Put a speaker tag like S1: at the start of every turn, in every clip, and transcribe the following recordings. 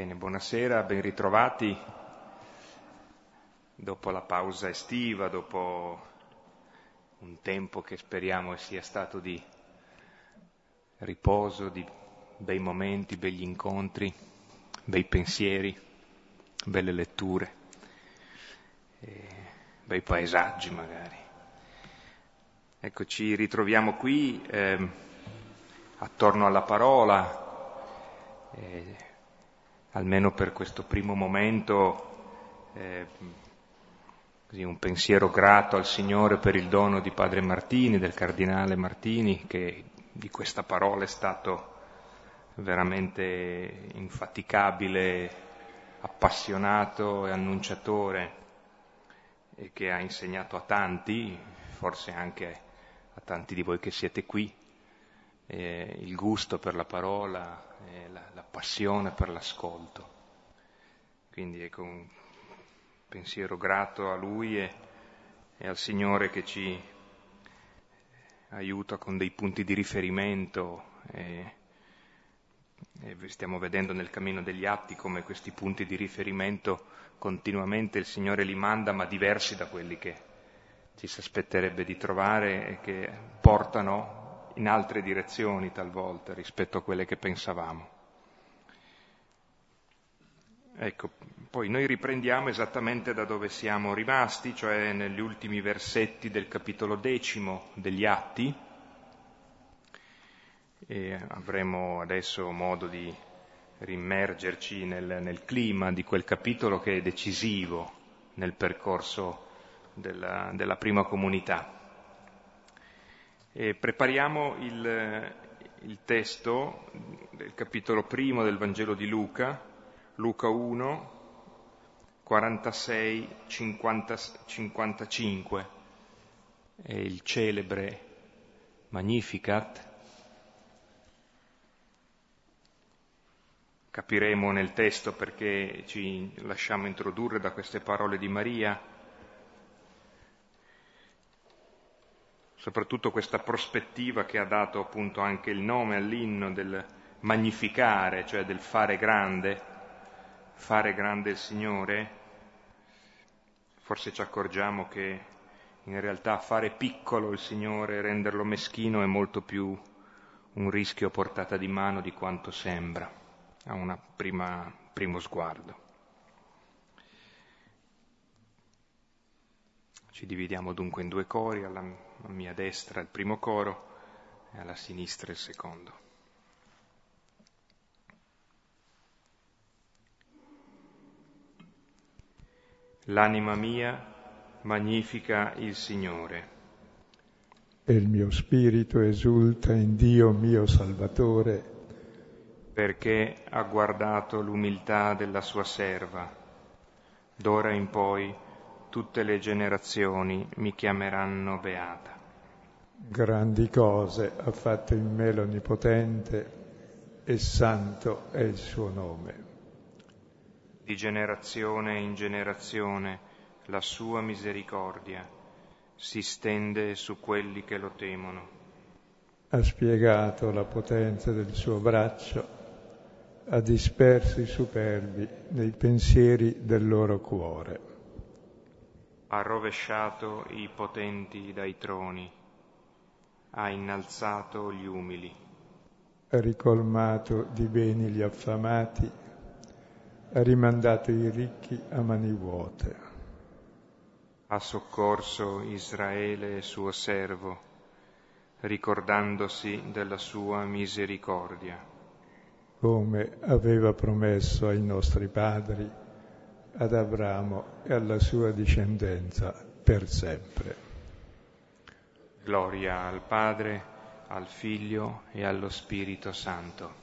S1: Bene, buonasera, ben ritrovati. Dopo la pausa estiva, dopo un tempo che speriamo sia stato di riposo, di bei momenti, begli incontri, bei pensieri, belle letture, bei paesaggi magari. Ecco, ci ritroviamo qui eh, attorno alla parola. Eh, almeno per questo primo momento, eh, un pensiero grato al Signore per il dono di Padre Martini, del Cardinale Martini, che di questa parola è stato veramente infaticabile, appassionato e annunciatore e che ha insegnato a tanti, forse anche a tanti di voi che siete qui, eh, il gusto per la parola, eh, la, la, passione per l'ascolto. Quindi ecco un pensiero grato a Lui e, e al Signore che ci aiuta con dei punti di riferimento. E, e stiamo vedendo nel cammino degli atti come questi punti di riferimento continuamente il Signore li manda, ma diversi da quelli che ci si aspetterebbe di trovare e che portano in altre direzioni talvolta rispetto a quelle che pensavamo. Ecco, poi noi riprendiamo esattamente da dove siamo rimasti, cioè negli ultimi versetti del capitolo decimo degli Atti, e avremo adesso modo di rimmergerci nel, nel clima di quel capitolo che è decisivo nel percorso della, della prima comunità. E prepariamo il, il testo del capitolo primo del Vangelo di Luca, Luca 1, 46, 50, 55, è il celebre Magnificat. Capiremo nel testo perché ci lasciamo introdurre da queste parole di Maria soprattutto questa prospettiva che ha dato appunto anche il nome all'inno del magnificare, cioè del fare grande, fare grande il Signore, forse ci accorgiamo che in realtà fare piccolo il Signore, renderlo meschino è molto più un rischio a portata di mano di quanto sembra a un primo sguardo. Ci dividiamo dunque in due cori, alla mia destra il primo coro e alla sinistra il secondo. L'anima mia magnifica il Signore.
S2: E il mio spirito esulta in Dio mio Salvatore.
S1: Perché ha guardato l'umiltà della sua serva. D'ora in poi tutte le generazioni mi chiameranno beata.
S2: Grandi cose ha fatto in me l'Onnipotente e santo è il suo nome.
S1: Di generazione in generazione la sua misericordia si stende su quelli che lo temono.
S2: Ha spiegato la potenza del suo braccio, ha disperso i superbi nei pensieri del loro cuore
S1: ha rovesciato i potenti dai troni, ha innalzato gli umili.
S2: Ha ricolmato di beni gli affamati, ha rimandato i ricchi a mani vuote.
S1: Ha soccorso Israele suo servo, ricordandosi della sua misericordia.
S2: Come aveva promesso ai nostri padri, ad Abramo e alla sua discendenza per sempre.
S1: Gloria al Padre, al Figlio e allo Spirito Santo.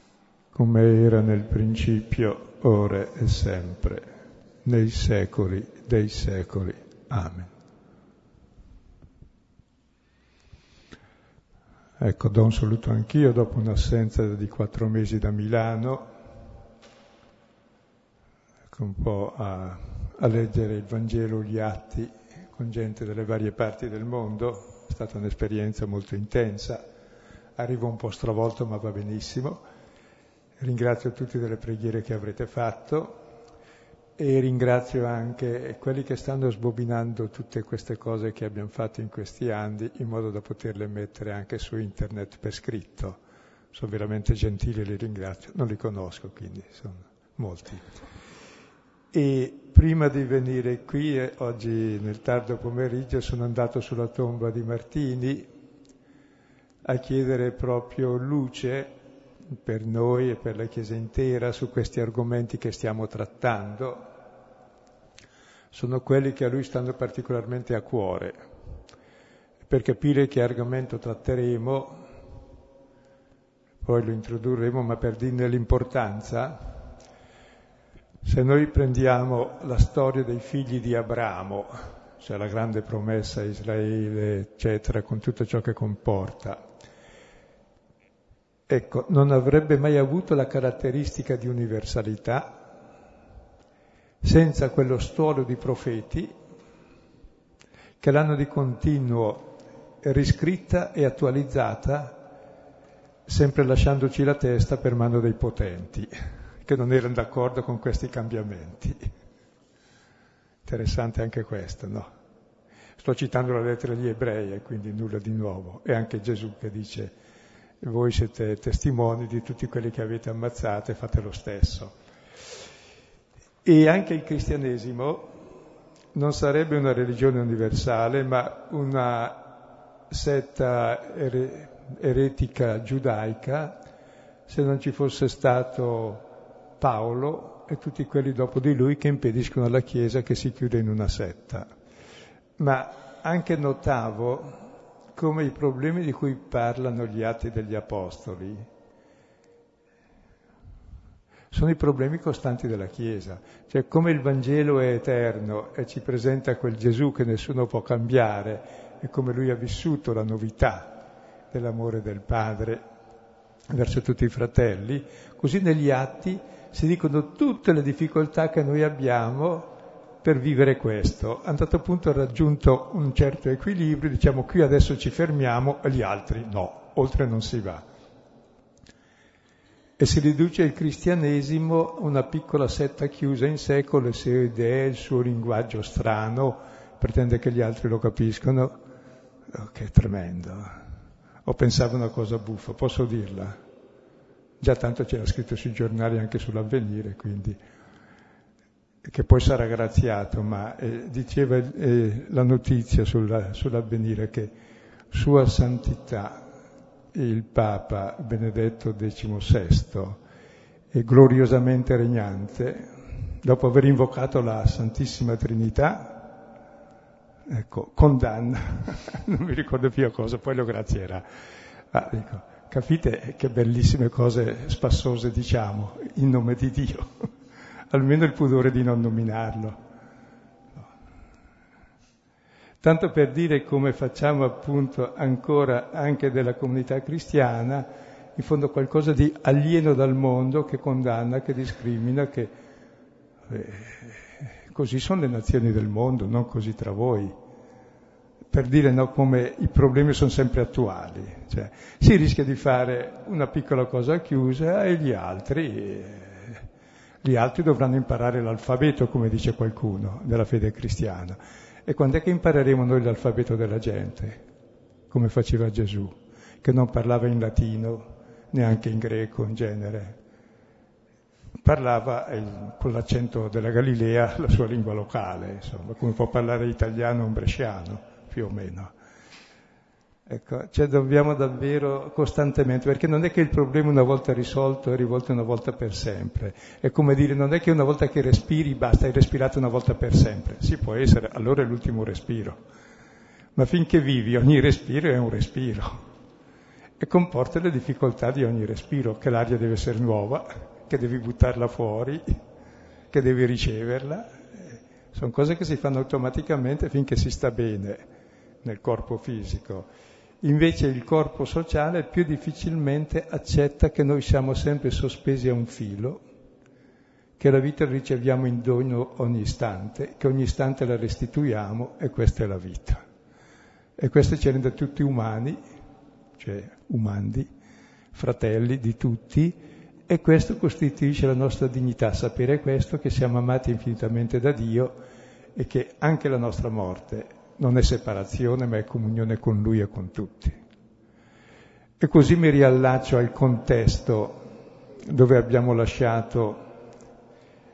S2: Come era nel principio, ora e sempre, nei secoli dei secoli. Amen. Ecco, do un saluto anch'io dopo un'assenza di quattro mesi da Milano un po' a, a leggere il Vangelo, gli atti con gente dalle varie parti del mondo, è stata un'esperienza molto intensa, arrivo un po' stravolto ma va benissimo, ringrazio tutti delle preghiere che avrete fatto e ringrazio anche quelli che stanno sbobinando tutte queste cose che abbiamo fatto in questi anni in modo da poterle mettere anche su internet per scritto. Sono veramente gentili e li ringrazio. Non li conosco, quindi sono molti. E prima di venire qui, eh, oggi nel tardo pomeriggio, sono andato sulla tomba di Martini a chiedere proprio luce per noi e per la Chiesa intera su questi argomenti che stiamo trattando. Sono quelli che a lui stanno particolarmente a cuore. Per capire che argomento tratteremo, poi lo introdurremo, ma per dirne l'importanza, se noi prendiamo la storia dei figli di Abramo, cioè la grande promessa a Israele, eccetera, con tutto ciò che comporta, ecco, non avrebbe mai avuto la caratteristica di universalità senza quello stuolo di profeti che l'hanno di continuo riscritta e attualizzata, sempre lasciandoci la testa per mano dei potenti che non erano d'accordo con questi cambiamenti. Interessante anche questo, no? Sto citando la lettera agli ebrei, e quindi nulla di nuovo. E anche Gesù che dice, voi siete testimoni di tutti quelli che avete ammazzato e fate lo stesso. E anche il cristianesimo non sarebbe una religione universale, ma una setta eretica giudaica se non ci fosse stato Paolo e tutti quelli dopo di lui che impediscono alla Chiesa che si chiude in una setta. Ma anche notavo come i problemi di cui parlano gli atti degli Apostoli sono i problemi costanti della Chiesa, cioè come il Vangelo è eterno e ci presenta quel Gesù che nessuno può cambiare e come lui ha vissuto la novità dell'amore del Padre verso tutti i fratelli, così negli atti si dicono tutte le difficoltà che noi abbiamo per vivere questo. A un certo punto raggiunto un certo equilibrio, diciamo qui adesso ci fermiamo e gli altri no, oltre non si va. E si riduce il cristianesimo a una piccola setta chiusa in sé con le sue idee, il suo linguaggio strano, pretende che gli altri lo capiscano. Oh, che tremendo. O pensavo una cosa buffa, posso dirla? Già tanto c'era scritto sui giornali anche sull'avvenire, quindi che poi sarà graziato, ma eh, diceva eh, la notizia sulla, sull'avvenire che Sua Santità il Papa Benedetto XVI è gloriosamente regnante, dopo aver invocato la Santissima Trinità, ecco, condanna, non mi ricordo più a cosa, poi lo grazierà. Ah, dico, Capite che bellissime cose spassose diciamo in nome di Dio? Almeno il pudore di non nominarlo. Tanto per dire come facciamo appunto ancora anche della comunità cristiana, in fondo qualcosa di alieno dal mondo che condanna, che discrimina, che eh, così sono le nazioni del mondo, non così tra voi per dire no, come i problemi sono sempre attuali. Cioè, si rischia di fare una piccola cosa chiusa e gli altri, gli altri dovranno imparare l'alfabeto, come dice qualcuno, della fede cristiana. E quando è che impareremo noi l'alfabeto della gente, come faceva Gesù, che non parlava in latino, neanche in greco in genere? parlava il, con l'accento della Galilea la sua lingua locale, insomma, come può parlare italiano un bresciano più o meno. Ecco, cioè dobbiamo davvero costantemente, perché non è che il problema una volta risolto è rivolto una volta per sempre. È come dire, non è che una volta che respiri basta, hai respirato una volta per sempre. Si può essere, allora è l'ultimo respiro. Ma finché vivi ogni respiro è un respiro. E comporta le difficoltà di ogni respiro, che l'aria deve essere nuova, che devi buttarla fuori, che devi riceverla. Sono cose che si fanno automaticamente finché si sta bene nel corpo fisico. Invece il corpo sociale più difficilmente accetta che noi siamo sempre sospesi a un filo, che la vita riceviamo in dono ogni istante, che ogni istante la restituiamo e questa è la vita. E questo ci rende tutti umani, cioè umandi, fratelli di tutti, E questo costituisce la nostra dignità, sapere questo, che siamo amati infinitamente da Dio e che anche la nostra morte non è separazione, ma è comunione con Lui e con tutti. E così mi riallaccio al contesto dove abbiamo lasciato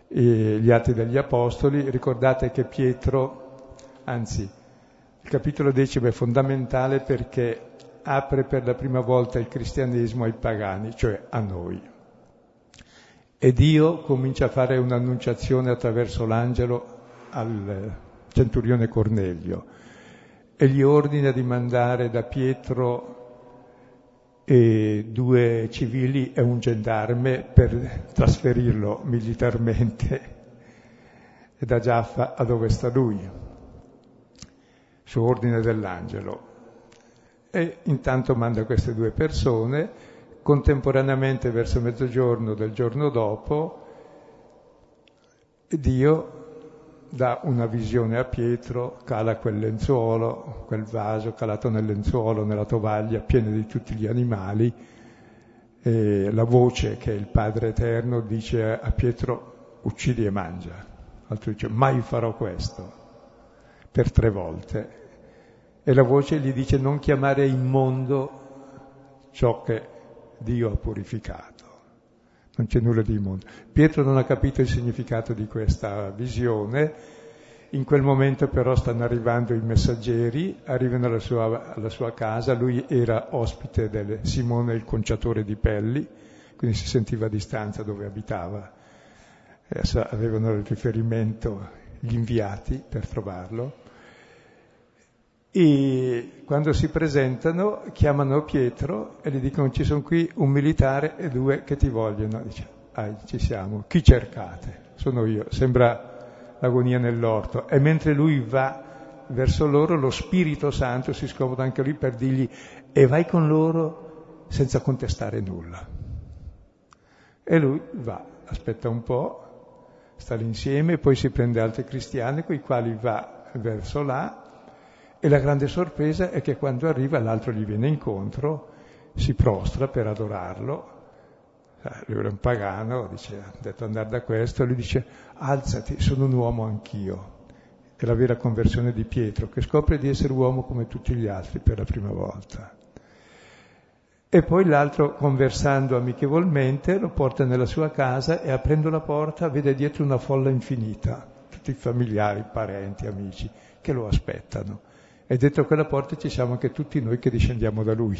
S2: eh, gli Atti degli Apostoli. Ricordate che Pietro, anzi, il capitolo decimo è fondamentale perché apre per la prima volta il cristianesimo ai pagani, cioè a noi. E Dio comincia a fare un'annunciazione attraverso l'angelo al centurione Cornelio e gli ordina di mandare da Pietro e due civili e un gendarme per trasferirlo militarmente da Giaffa a dove sta lui, su ordine dell'angelo. E intanto manda queste due persone, contemporaneamente verso mezzogiorno del giorno dopo, Dio dà una visione a Pietro, cala quel lenzuolo, quel vaso calato nel lenzuolo, nella tovaglia, pieno di tutti gli animali, e la voce che il Padre Eterno dice a Pietro uccidi e mangia. L'altro dice mai farò questo, per tre volte. E la voce gli dice non chiamare immondo ciò che Dio ha purificato non c'è nulla di immondo. Pietro non ha capito il significato di questa visione, in quel momento però stanno arrivando i messaggeri, arrivano alla sua, alla sua casa, lui era ospite di Simone il conciatore di pelli, quindi si sentiva a distanza dove abitava, avevano il riferimento gli inviati per trovarlo. E quando si presentano chiamano Pietro e gli dicono ci sono qui un militare e due che ti vogliono. Dice, ah, ci siamo, chi cercate? Sono io. Sembra l'agonia nell'orto. E mentre lui va verso loro, lo Spirito Santo si scomoda anche lì per dirgli e vai con loro senza contestare nulla. E lui va, aspetta un po', sta lì insieme, poi si prende altri cristiani con i quali va verso là e la grande sorpresa è che quando arriva l'altro gli viene incontro, si prostra per adorarlo. Eh, lui era un pagano, dice, ha detto andare da questo, lui dice alzati, sono un uomo anch'io. È la vera conversione di Pietro, che scopre di essere uomo come tutti gli altri per la prima volta. E poi l'altro, conversando amichevolmente, lo porta nella sua casa e aprendo la porta vede dietro una folla infinita, tutti i familiari, parenti, amici, che lo aspettano. E dentro quella porta ci siamo anche tutti noi che discendiamo da lui.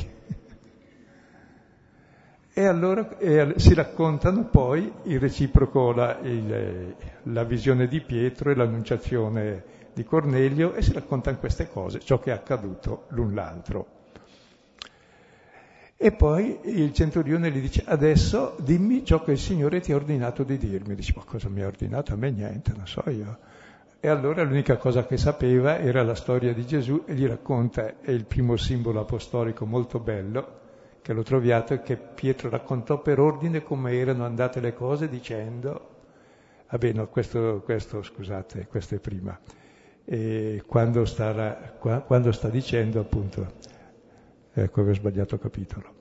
S2: E allora e si raccontano poi il reciproco, la, il, la visione di Pietro e l'annunciazione di Cornelio e si raccontano queste cose, ciò che è accaduto l'un l'altro. E poi il centurione gli dice, adesso dimmi ciò che il Signore ti ha ordinato di dirmi. Dice, ma cosa mi ha ordinato? A me niente, non so io. E allora l'unica cosa che sapeva era la storia di Gesù e gli racconta, è il primo simbolo apostolico molto bello, che l'ho trovato, che Pietro raccontò per ordine come erano andate le cose dicendo, vabbè no, questo, questo scusate, questo è prima, e quando, sta, quando sta dicendo appunto, ecco avevo sbagliato capitolo,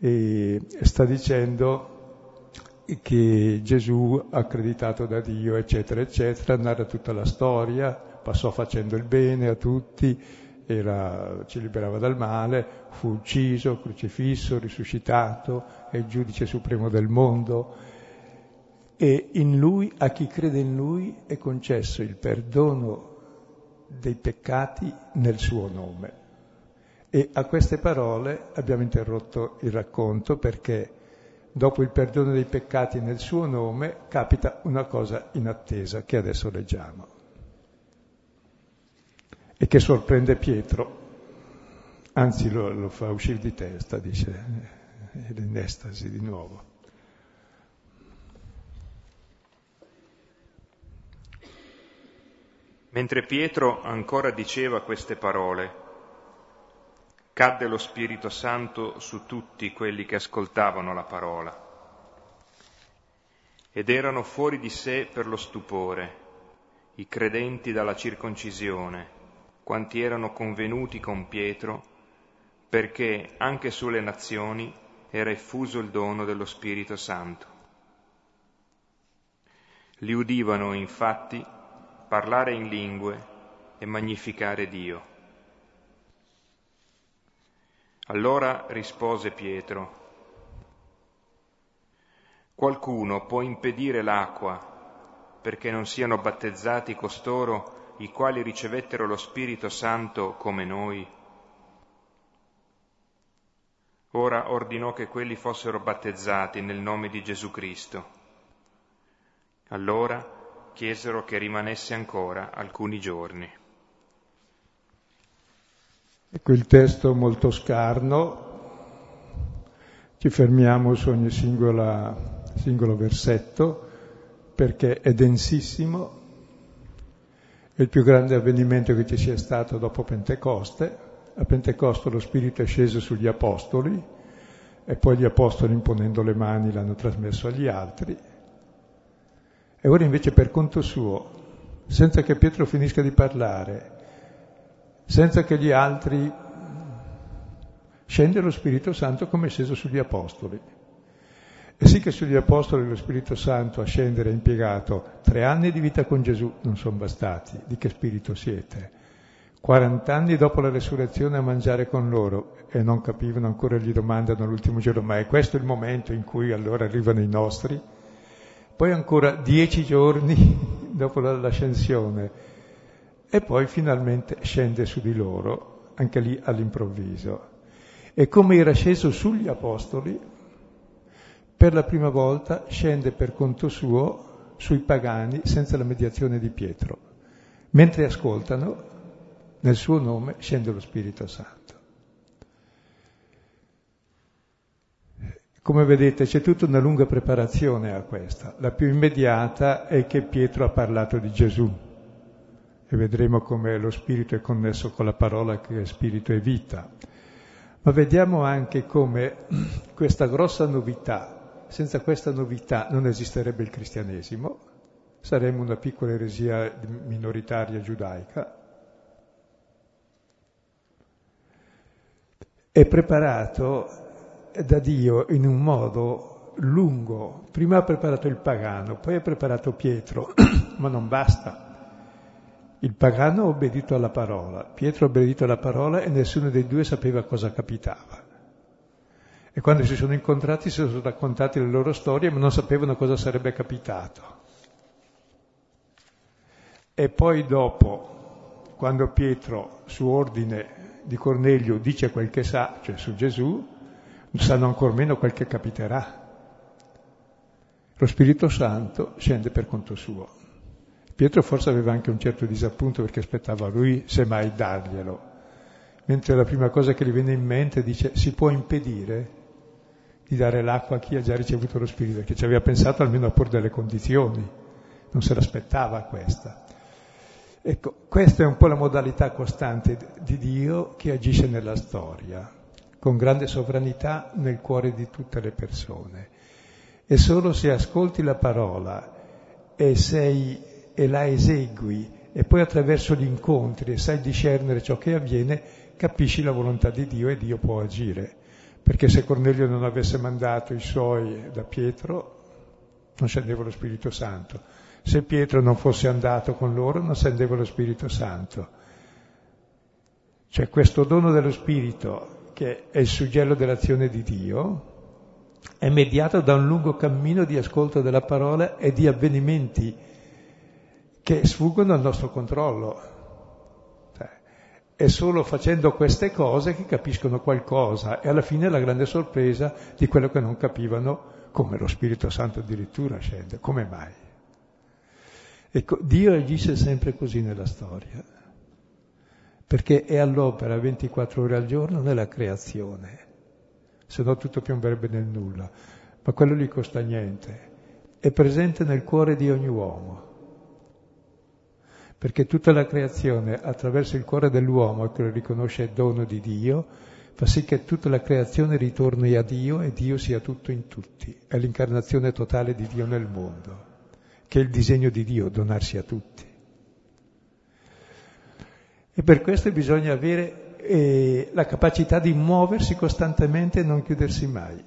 S2: e sta dicendo che Gesù, accreditato da Dio, eccetera, eccetera, narra tutta la storia, passò facendo il bene a tutti, era, ci liberava dal male, fu ucciso, crocifisso, risuscitato, è il giudice supremo del mondo e in lui, a chi crede in lui, è concesso il perdono dei peccati nel suo nome. E a queste parole abbiamo interrotto il racconto perché dopo il perdono dei peccati nel suo nome, capita una cosa inattesa che adesso leggiamo e che sorprende Pietro, anzi lo, lo fa uscire di testa, dice, ed è in estasi di nuovo.
S1: Mentre Pietro ancora diceva queste parole, cadde lo Spirito Santo su tutti quelli che ascoltavano la parola. Ed erano fuori di sé per lo stupore, i credenti dalla circoncisione, quanti erano convenuti con Pietro, perché anche sulle nazioni era effuso il dono dello Spirito Santo. Li udivano infatti parlare in lingue e magnificare Dio. Allora rispose Pietro, qualcuno può impedire l'acqua perché non siano battezzati costoro i quali ricevettero lo Spirito Santo come noi? Ora ordinò che quelli fossero battezzati nel nome di Gesù Cristo. Allora chiesero che rimanesse ancora alcuni giorni.
S2: Ecco il testo molto scarno, ci fermiamo su ogni singola, singolo versetto perché è densissimo, è il più grande avvenimento che ci sia stato dopo Pentecoste. A Pentecoste lo Spirito è sceso sugli Apostoli e poi gli Apostoli imponendo le mani l'hanno trasmesso agli altri. E ora invece per conto suo, senza che Pietro finisca di parlare, senza che gli altri scende lo Spirito Santo come è sceso sugli Apostoli. E sì che sugli Apostoli lo Spirito Santo a scendere ha impiegato tre anni di vita con Gesù, non sono bastati, di che spirito siete? 40 anni dopo la resurrezione a mangiare con loro e non capivano, ancora gli domandano l'ultimo giorno, ma è questo il momento in cui allora arrivano i nostri? Poi ancora dieci giorni dopo l'ascensione e poi finalmente scende su di loro, anche lì all'improvviso. E come era sceso sugli Apostoli, per la prima volta scende per conto suo sui pagani senza la mediazione di Pietro. Mentre ascoltano, nel suo nome scende lo Spirito Santo. Come vedete c'è tutta una lunga preparazione a questa. La più immediata è che Pietro ha parlato di Gesù e vedremo come lo Spirito è connesso con la parola che è Spirito e vita. Ma vediamo anche come questa grossa novità senza questa novità non esisterebbe il cristianesimo, saremmo una piccola eresia minoritaria giudaica. È preparato da Dio in un modo lungo. Prima ha preparato il pagano, poi ha preparato Pietro, ma non basta. Il pagano ha obbedito alla parola, Pietro ha obbedito alla parola e nessuno dei due sapeva cosa capitava. E quando si sono incontrati si sono raccontati le loro storie, ma non sapevano cosa sarebbe capitato. E poi dopo, quando Pietro, su ordine di Cornelio, dice quel che sa, cioè su Gesù, sanno ancora meno quel che capiterà. Lo Spirito Santo scende per conto suo. Pietro forse aveva anche un certo disappunto perché aspettava lui semmai darglielo, mentre la prima cosa che gli viene in mente dice si può impedire di dare l'acqua a chi ha già ricevuto lo Spirito, perché ci aveva pensato almeno a porre delle condizioni, non se l'aspettava questa. Ecco, questa è un po' la modalità costante di Dio che agisce nella storia, con grande sovranità nel cuore di tutte le persone. E solo se ascolti la parola e, sei, e la esegui e poi attraverso gli incontri e sai discernere ciò che avviene, capisci la volontà di Dio e Dio può agire perché se Cornelio non avesse mandato i suoi da Pietro, non scendeva lo Spirito Santo. Se Pietro non fosse andato con loro, non scendeva lo Spirito Santo. Cioè questo dono dello Spirito, che è il suggello dell'azione di Dio, è mediato da un lungo cammino di ascolto della parola e di avvenimenti che sfuggono al nostro controllo. È solo facendo queste cose che capiscono qualcosa e alla fine la grande sorpresa di quello che non capivano, come lo Spirito Santo addirittura scende. Come mai? Ecco, Dio agisce sempre così nella storia, perché è all'opera 24 ore al giorno nella creazione, se no tutto piomberebbe nel nulla, ma quello gli costa niente, è presente nel cuore di ogni uomo perché tutta la creazione attraverso il cuore dell'uomo che lo riconosce dono di Dio, fa sì che tutta la creazione ritorni a Dio e Dio sia tutto in tutti. È l'incarnazione totale di Dio nel mondo, che è il disegno di Dio, donarsi a tutti. E per questo bisogna avere eh, la capacità di muoversi costantemente e non chiudersi mai.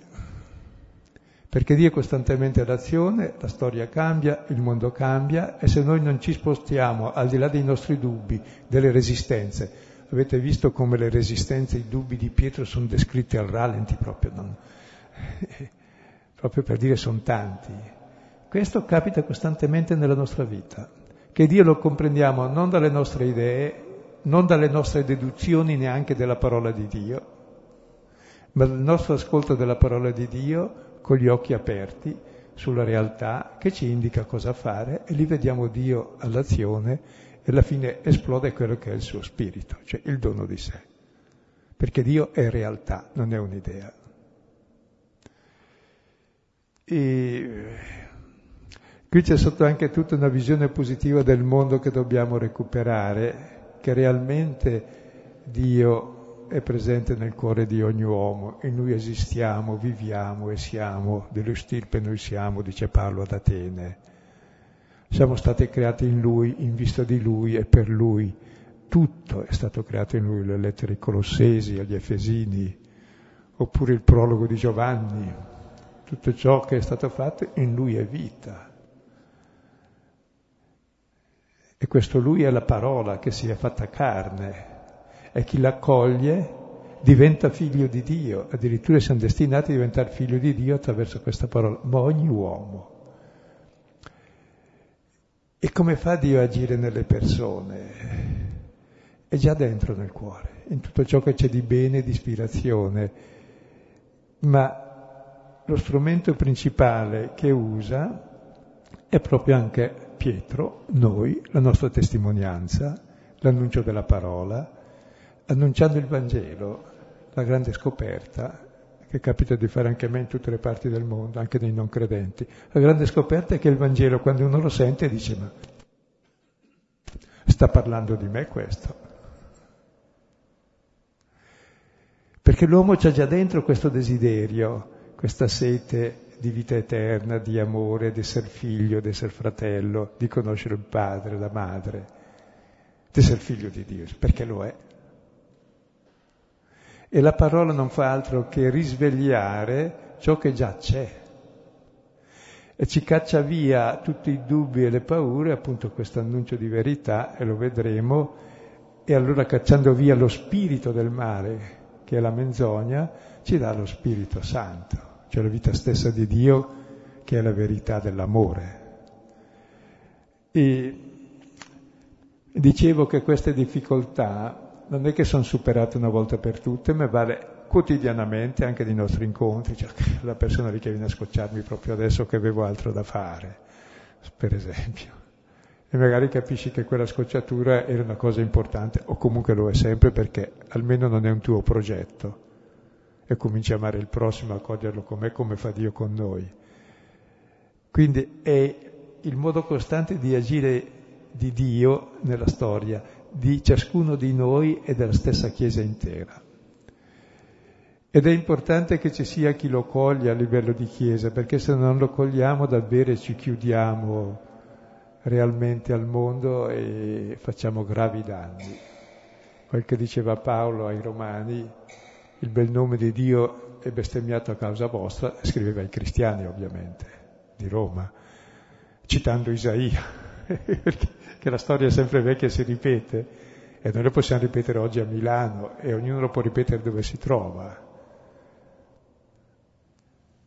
S2: Perché Dio è costantemente all'azione, la storia cambia, il mondo cambia e se noi non ci spostiamo al di là dei nostri dubbi, delle resistenze, avete visto come le resistenze, i dubbi di Pietro sono descritti al rallenti proprio, non? proprio per dire sono tanti. Questo capita costantemente nella nostra vita, che Dio lo comprendiamo non dalle nostre idee, non dalle nostre deduzioni neanche della parola di Dio, ma dal nostro ascolto della parola di Dio con gli occhi aperti sulla realtà che ci indica cosa fare e lì vediamo Dio all'azione e alla fine esplode quello che è il suo spirito, cioè il dono di sé. Perché Dio è realtà, non è un'idea. E qui c'è sotto anche tutta una visione positiva del mondo che dobbiamo recuperare, che realmente Dio è presente nel cuore di ogni uomo e noi esistiamo, viviamo e siamo, dello stirpe noi siamo, dice Paolo ad Atene. Siamo stati creati in Lui, in vista di Lui e per Lui. Tutto è stato creato in Lui, le lettere ai Colossesi, agli Efesini, oppure il prologo di Giovanni. Tutto ciò che è stato fatto in Lui è vita. E questo lui è la parola che si è fatta carne e chi l'accoglie diventa figlio di Dio, addirittura siamo destinati a diventare figlio di Dio attraverso questa parola, ma ogni uomo. E come fa Dio a agire nelle persone? È già dentro nel cuore, in tutto ciò che c'è di bene, di ispirazione, ma lo strumento principale che usa è proprio anche Pietro, noi, la nostra testimonianza, l'annuncio della parola, annunciando il Vangelo, la grande scoperta che capita di fare anche a me in tutte le parti del mondo, anche nei non credenti. La grande scoperta è che il Vangelo, quando uno lo sente, dice ma sta parlando di me questo. Perché l'uomo c'ha già dentro questo desiderio, questa sete di vita eterna, di amore, di essere figlio, di essere fratello, di conoscere il padre, la madre, di essere figlio di Dio, perché lo è. E la parola non fa altro che risvegliare ciò che già c'è. E ci caccia via tutti i dubbi e le paure, appunto questo annuncio di verità, e lo vedremo, e allora cacciando via lo spirito del male, che è la menzogna, ci dà lo Spirito Santo cioè la vita stessa di Dio che è la verità dell'amore. E dicevo che queste difficoltà non è che sono superate una volta per tutte, ma vale quotidianamente anche nei nostri incontri, cioè la persona lì che viene a scocciarmi proprio adesso che avevo altro da fare, per esempio. E magari capisci che quella scocciatura era una cosa importante, o comunque lo è sempre perché almeno non è un tuo progetto e cominci a amare il prossimo, a coglierlo com'è, come fa Dio con noi. Quindi è il modo costante di agire di Dio nella storia, di ciascuno di noi e della stessa Chiesa intera. Ed è importante che ci sia chi lo coglia a livello di Chiesa, perché se non lo cogliamo davvero ci chiudiamo realmente al mondo e facciamo gravi danni. Quel che diceva Paolo ai Romani, il bel nome di Dio è bestemmiato a causa vostra, scriveva ai cristiani ovviamente, di Roma, citando Isaia, che la storia è sempre vecchia e si ripete, e noi lo possiamo ripetere oggi a Milano, e ognuno lo può ripetere dove si trova.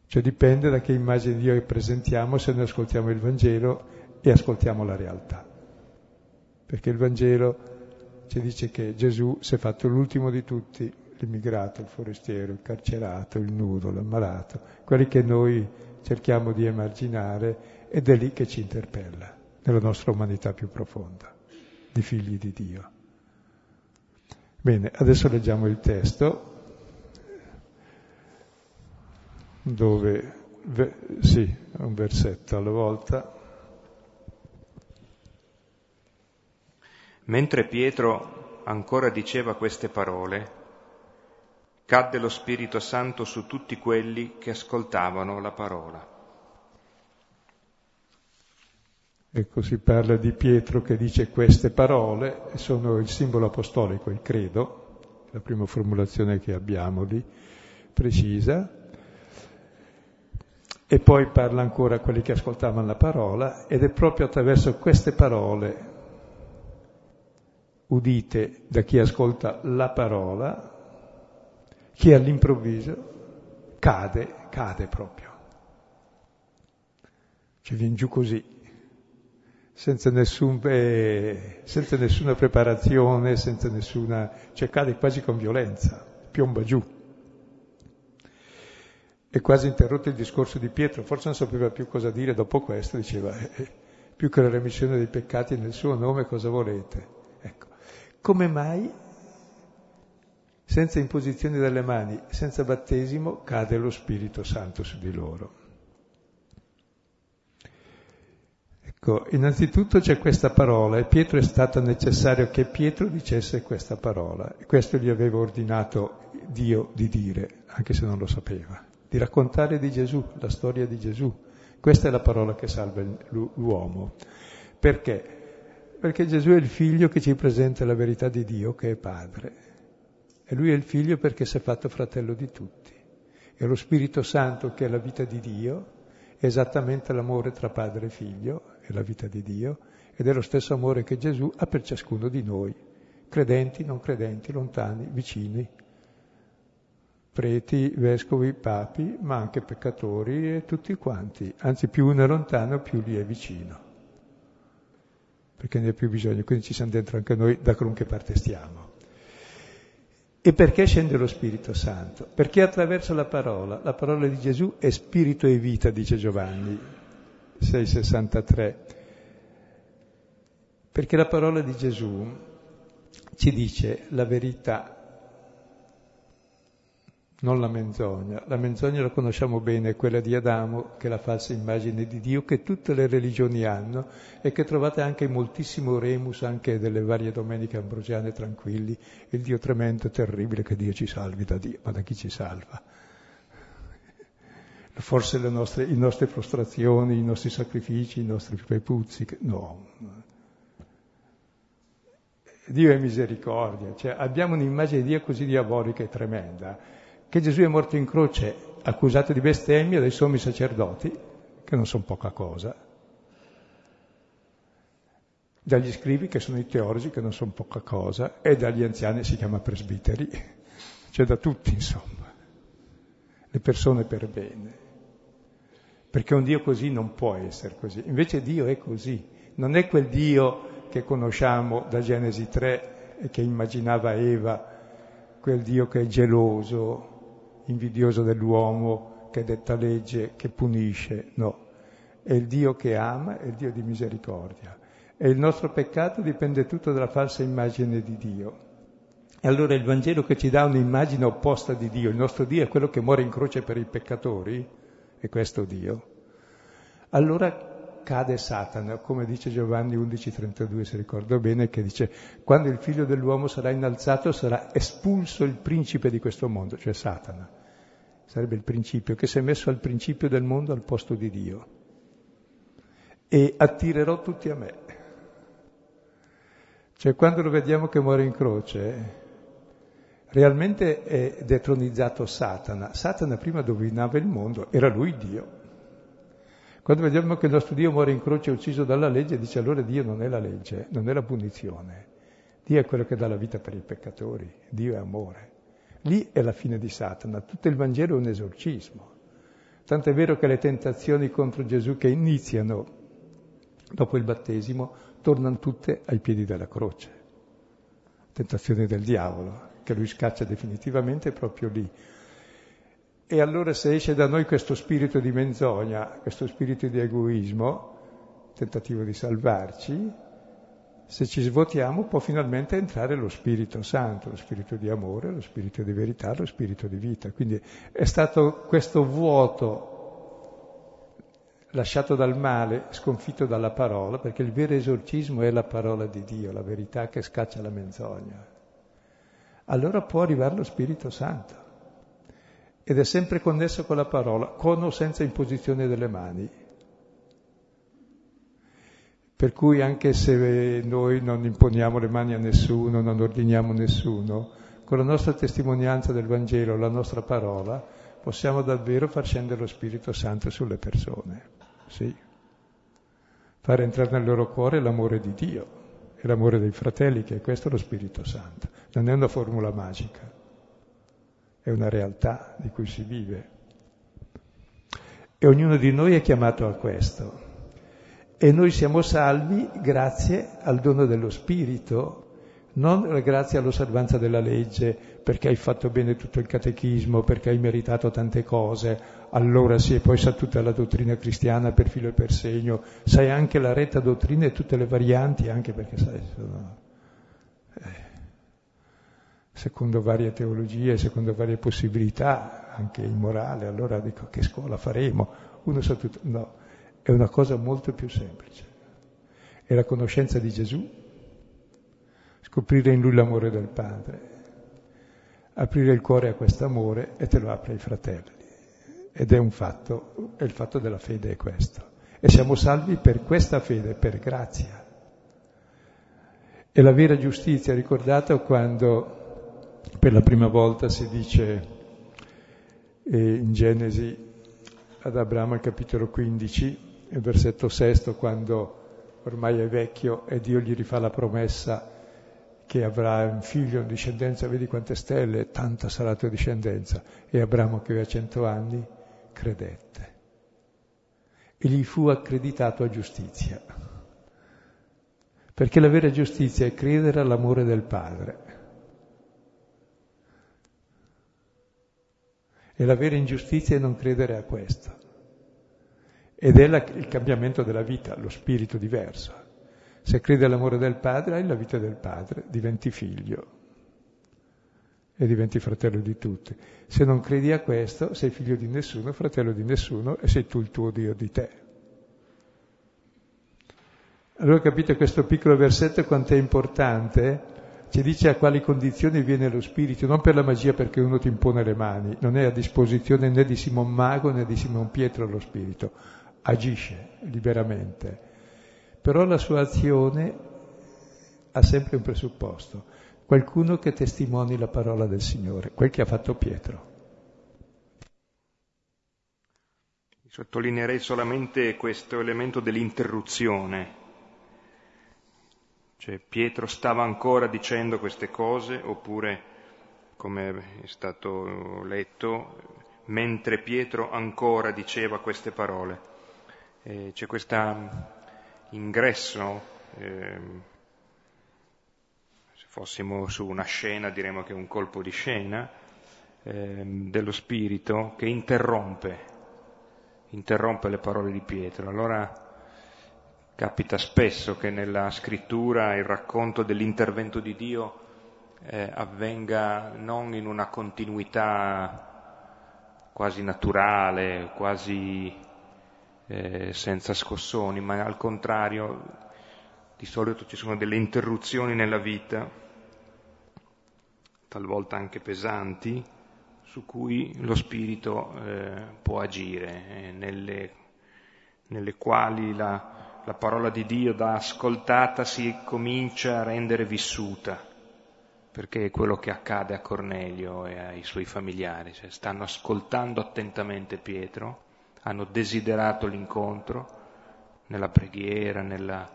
S2: Cioè dipende da che immagine di Dio presentiamo se noi ascoltiamo il Vangelo e ascoltiamo la realtà. Perché il Vangelo ci dice che Gesù si è fatto l'ultimo di tutti, l'immigrato, il forestiero, il carcerato, il nudo, l'ammalato, quelli che noi cerchiamo di emarginare ed è lì che ci interpella, nella nostra umanità più profonda, di figli di Dio. Bene, adesso leggiamo il testo dove, sì, un versetto alla volta.
S1: Mentre Pietro ancora diceva queste parole, cadde lo Spirito Santo su tutti quelli che ascoltavano la parola.
S2: Ecco, si parla di Pietro che dice queste parole, sono il simbolo apostolico, il credo, la prima formulazione che abbiamo lì, precisa. E poi parla ancora a quelli che ascoltavano la parola ed è proprio attraverso queste parole udite da chi ascolta la parola che all'improvviso cade, cade proprio. Ci viene giù così, senza, nessun, eh, senza nessuna preparazione, senza nessuna... cioè cade quasi con violenza, piomba giù. È quasi interrotto il discorso di Pietro, forse non sapeva più cosa dire dopo questo, diceva, eh, eh più che la remissione dei peccati nel suo nome cosa volete? Ecco, come mai senza imposizione delle mani, senza battesimo, cade lo Spirito Santo su di loro? Ecco, innanzitutto c'è questa parola e Pietro è stato necessario che Pietro dicesse questa parola e questo gli aveva ordinato Dio di dire, anche se non lo sapeva, di raccontare di Gesù, la storia di Gesù. Questa è la parola che salva l'uomo. Perché? Perché Gesù è il figlio che ci presenta la verità di Dio che è padre. E lui è il figlio perché si è fatto fratello di tutti. E lo Spirito Santo che è la vita di Dio è esattamente l'amore tra padre e figlio è la vita di Dio ed è lo stesso amore che Gesù ha per ciascuno di noi, credenti, non credenti, lontani, vicini, preti, vescovi, papi, ma anche peccatori e tutti quanti. Anzi, più uno è lontano, più lui è vicino, perché ne ha più bisogno, quindi ci siamo dentro anche noi da qualunque parte stiamo. E perché scende lo Spirito Santo? Perché attraverso la parola, la parola di Gesù è spirito e vita, dice Giovanni, 6,63. Perché la parola di Gesù ci dice la verità, non la menzogna. La menzogna la conosciamo bene, quella di Adamo, che è la falsa immagine di Dio, che tutte le religioni hanno e che trovate anche in moltissimo remus, anche delle varie domeniche ambrosiane tranquilli, il Dio tremendo, terribile, che Dio ci salvi da Dio, ma da chi ci salva? Forse le nostre, le nostre frustrazioni, i nostri sacrifici, i nostri prepuzzi, no. Dio è misericordia, cioè abbiamo un'immagine di Dio così diabolica e tremenda, che Gesù è morto in croce accusato di bestemmia dai sommi sacerdoti, che non sono poca cosa, dagli scrivi, che sono i teologi, che non sono poca cosa, e dagli anziani, si chiama presbiteri, cioè da tutti, insomma, le persone per bene perché un Dio così non può essere così. Invece Dio è così, non è quel Dio che conosciamo da Genesi 3 e che immaginava Eva, quel Dio che è geloso, invidioso dell'uomo, che detta legge, che punisce, no. È il Dio che ama, è il Dio di misericordia. E il nostro peccato dipende tutto dalla falsa immagine di Dio. E allora il Vangelo che ci dà un'immagine opposta di Dio, il nostro Dio è quello che muore in croce per i peccatori, è questo Dio, allora cade Satana, come dice Giovanni 11:32, se ricordo bene, che dice quando il figlio dell'uomo sarà innalzato sarà espulso il principe di questo mondo, cioè Satana. Sarebbe il principio che si è messo al principio del mondo al posto di Dio. E attirerò tutti a me. Cioè quando lo vediamo che muore in croce, realmente è detronizzato Satana. Satana prima dominava il mondo, era lui Dio. Quando vediamo che il nostro Dio muore in croce ucciso dalla legge, dice allora Dio non è la legge, non è la punizione. Dio è quello che dà la vita per i peccatori, Dio è amore. Lì è la fine di Satana, tutto il Vangelo è un esorcismo. Tanto è vero che le tentazioni contro Gesù che iniziano dopo il battesimo tornano tutte ai piedi della croce. Tentazioni del diavolo, che lui scaccia definitivamente proprio lì. E allora se esce da noi questo spirito di menzogna, questo spirito di egoismo, tentativo di salvarci, se ci svuotiamo può finalmente entrare lo Spirito Santo, lo Spirito di amore, lo Spirito di verità, lo Spirito di vita. Quindi è stato questo vuoto lasciato dal male, sconfitto dalla parola, perché il vero esorcismo è la parola di Dio, la verità che scaccia la menzogna allora può arrivare lo Spirito Santo. Ed è sempre connesso con la parola, con o senza imposizione delle mani. Per cui anche se noi non imponiamo le mani a nessuno, non ordiniamo nessuno, con la nostra testimonianza del Vangelo, la nostra parola, possiamo davvero far scendere lo Spirito Santo sulle persone, sì. Far entrare nel loro cuore l'amore di Dio e l'amore dei fratelli, che è questo lo Spirito Santo. Non è una formula magica, è una realtà di cui si vive. E ognuno di noi è chiamato a questo. E noi siamo salvi grazie al dono dello Spirito, non grazie all'osservanza della legge, perché hai fatto bene tutto il catechismo, perché hai meritato tante cose, allora sì, poi sa tutta la dottrina cristiana per filo e per segno, sai anche la retta dottrina e tutte le varianti, anche perché sai, sono, eh, secondo varie teologie, secondo varie possibilità, anche immorale, allora dico che scuola faremo? Uno sa tutto, no, è una cosa molto più semplice, è la conoscenza di Gesù scoprire in lui l'amore del Padre, aprire il cuore a questo amore e te lo apre ai fratelli. Ed è un fatto, e il fatto della fede è questo. E siamo salvi per questa fede, per grazia. E la vera giustizia, ricordate quando per la prima volta si dice eh, in Genesi ad Abramo capitolo 15, il versetto sesto, quando ormai è vecchio e Dio gli rifà la promessa che avrà un figlio, una discendenza, vedi quante stelle, tanta sarà la tua discendenza. E Abramo che aveva cento anni credette. E gli fu accreditato a giustizia. Perché la vera giustizia è credere all'amore del Padre. E la vera ingiustizia è non credere a questo. Ed è la, il cambiamento della vita, lo spirito diverso. Se credi all'amore del padre, hai la vita del padre, diventi figlio e diventi fratello di tutti. Se non credi a questo, sei figlio di nessuno, fratello di nessuno e sei tu il tuo Dio di te. Allora capite questo piccolo versetto quanto è importante? Ci dice a quali condizioni viene lo spirito, non per la magia perché uno ti impone le mani, non è a disposizione né di Simon Mago né di Simon Pietro lo spirito, agisce liberamente però la sua azione ha sempre un presupposto, qualcuno che testimoni la parola del Signore, quel che ha fatto Pietro.
S1: Sottolineerei solamente questo elemento dell'interruzione. Cioè Pietro stava ancora dicendo queste cose oppure, come è stato letto, mentre Pietro ancora diceva queste parole. Eh, c'è questa ingresso, eh, fossimo su una scena diremmo che è un colpo di scena, eh, dello spirito che interrompe, interrompe le parole di Pietro. Allora capita spesso che nella scrittura il racconto dell'intervento di Dio eh, avvenga non in una continuità quasi naturale, quasi eh, senza scossoni, ma al contrario di solito ci sono delle interruzioni nella vita, talvolta anche pesanti, su cui lo spirito eh, può agire, eh, nelle, nelle, quali la, la parola di Dio da ascoltata si comincia a rendere vissuta perché è quello che accade a Cornelio e ai suoi familiari, cioè stanno ascoltando attentamente Pietro hanno desiderato l'incontro nella preghiera, nella,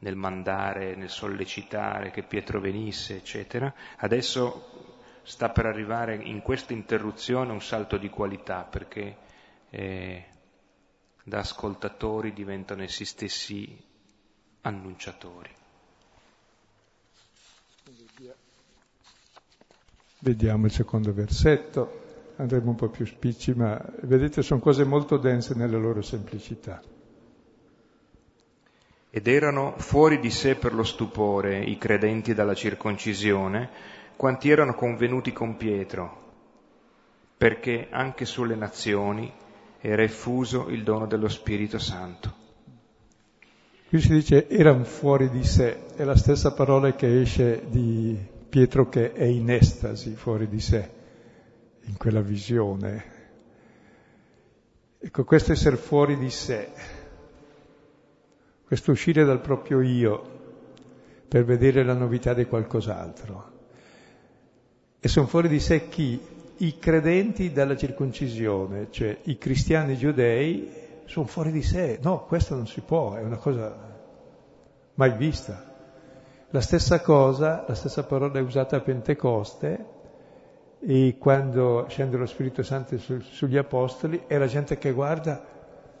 S1: nel mandare, nel sollecitare che Pietro venisse, eccetera. Adesso sta per arrivare in questa interruzione un salto di qualità perché eh, da ascoltatori diventano essi stessi annunciatori.
S2: Vediamo il secondo versetto andremo un po' più spicci, ma vedete sono cose molto dense nella loro semplicità.
S1: Ed erano fuori di sé per lo stupore i credenti dalla circoncisione, quanti erano convenuti con Pietro, perché anche sulle nazioni era effuso il dono dello Spirito Santo.
S2: Qui si dice erano fuori di sé, è la stessa parola che esce di Pietro che è in estasi fuori di sé in quella visione. Ecco, questo essere fuori di sé, questo uscire dal proprio io per vedere la novità di qualcos'altro. E sono fuori di sé chi? i credenti dalla circoncisione, cioè i cristiani giudei, sono fuori di sé. No, questo non si può, è una cosa mai vista. La stessa cosa, la stessa parola è usata a Pentecoste e quando scende lo Spirito Santo su, sugli Apostoli e la gente che guarda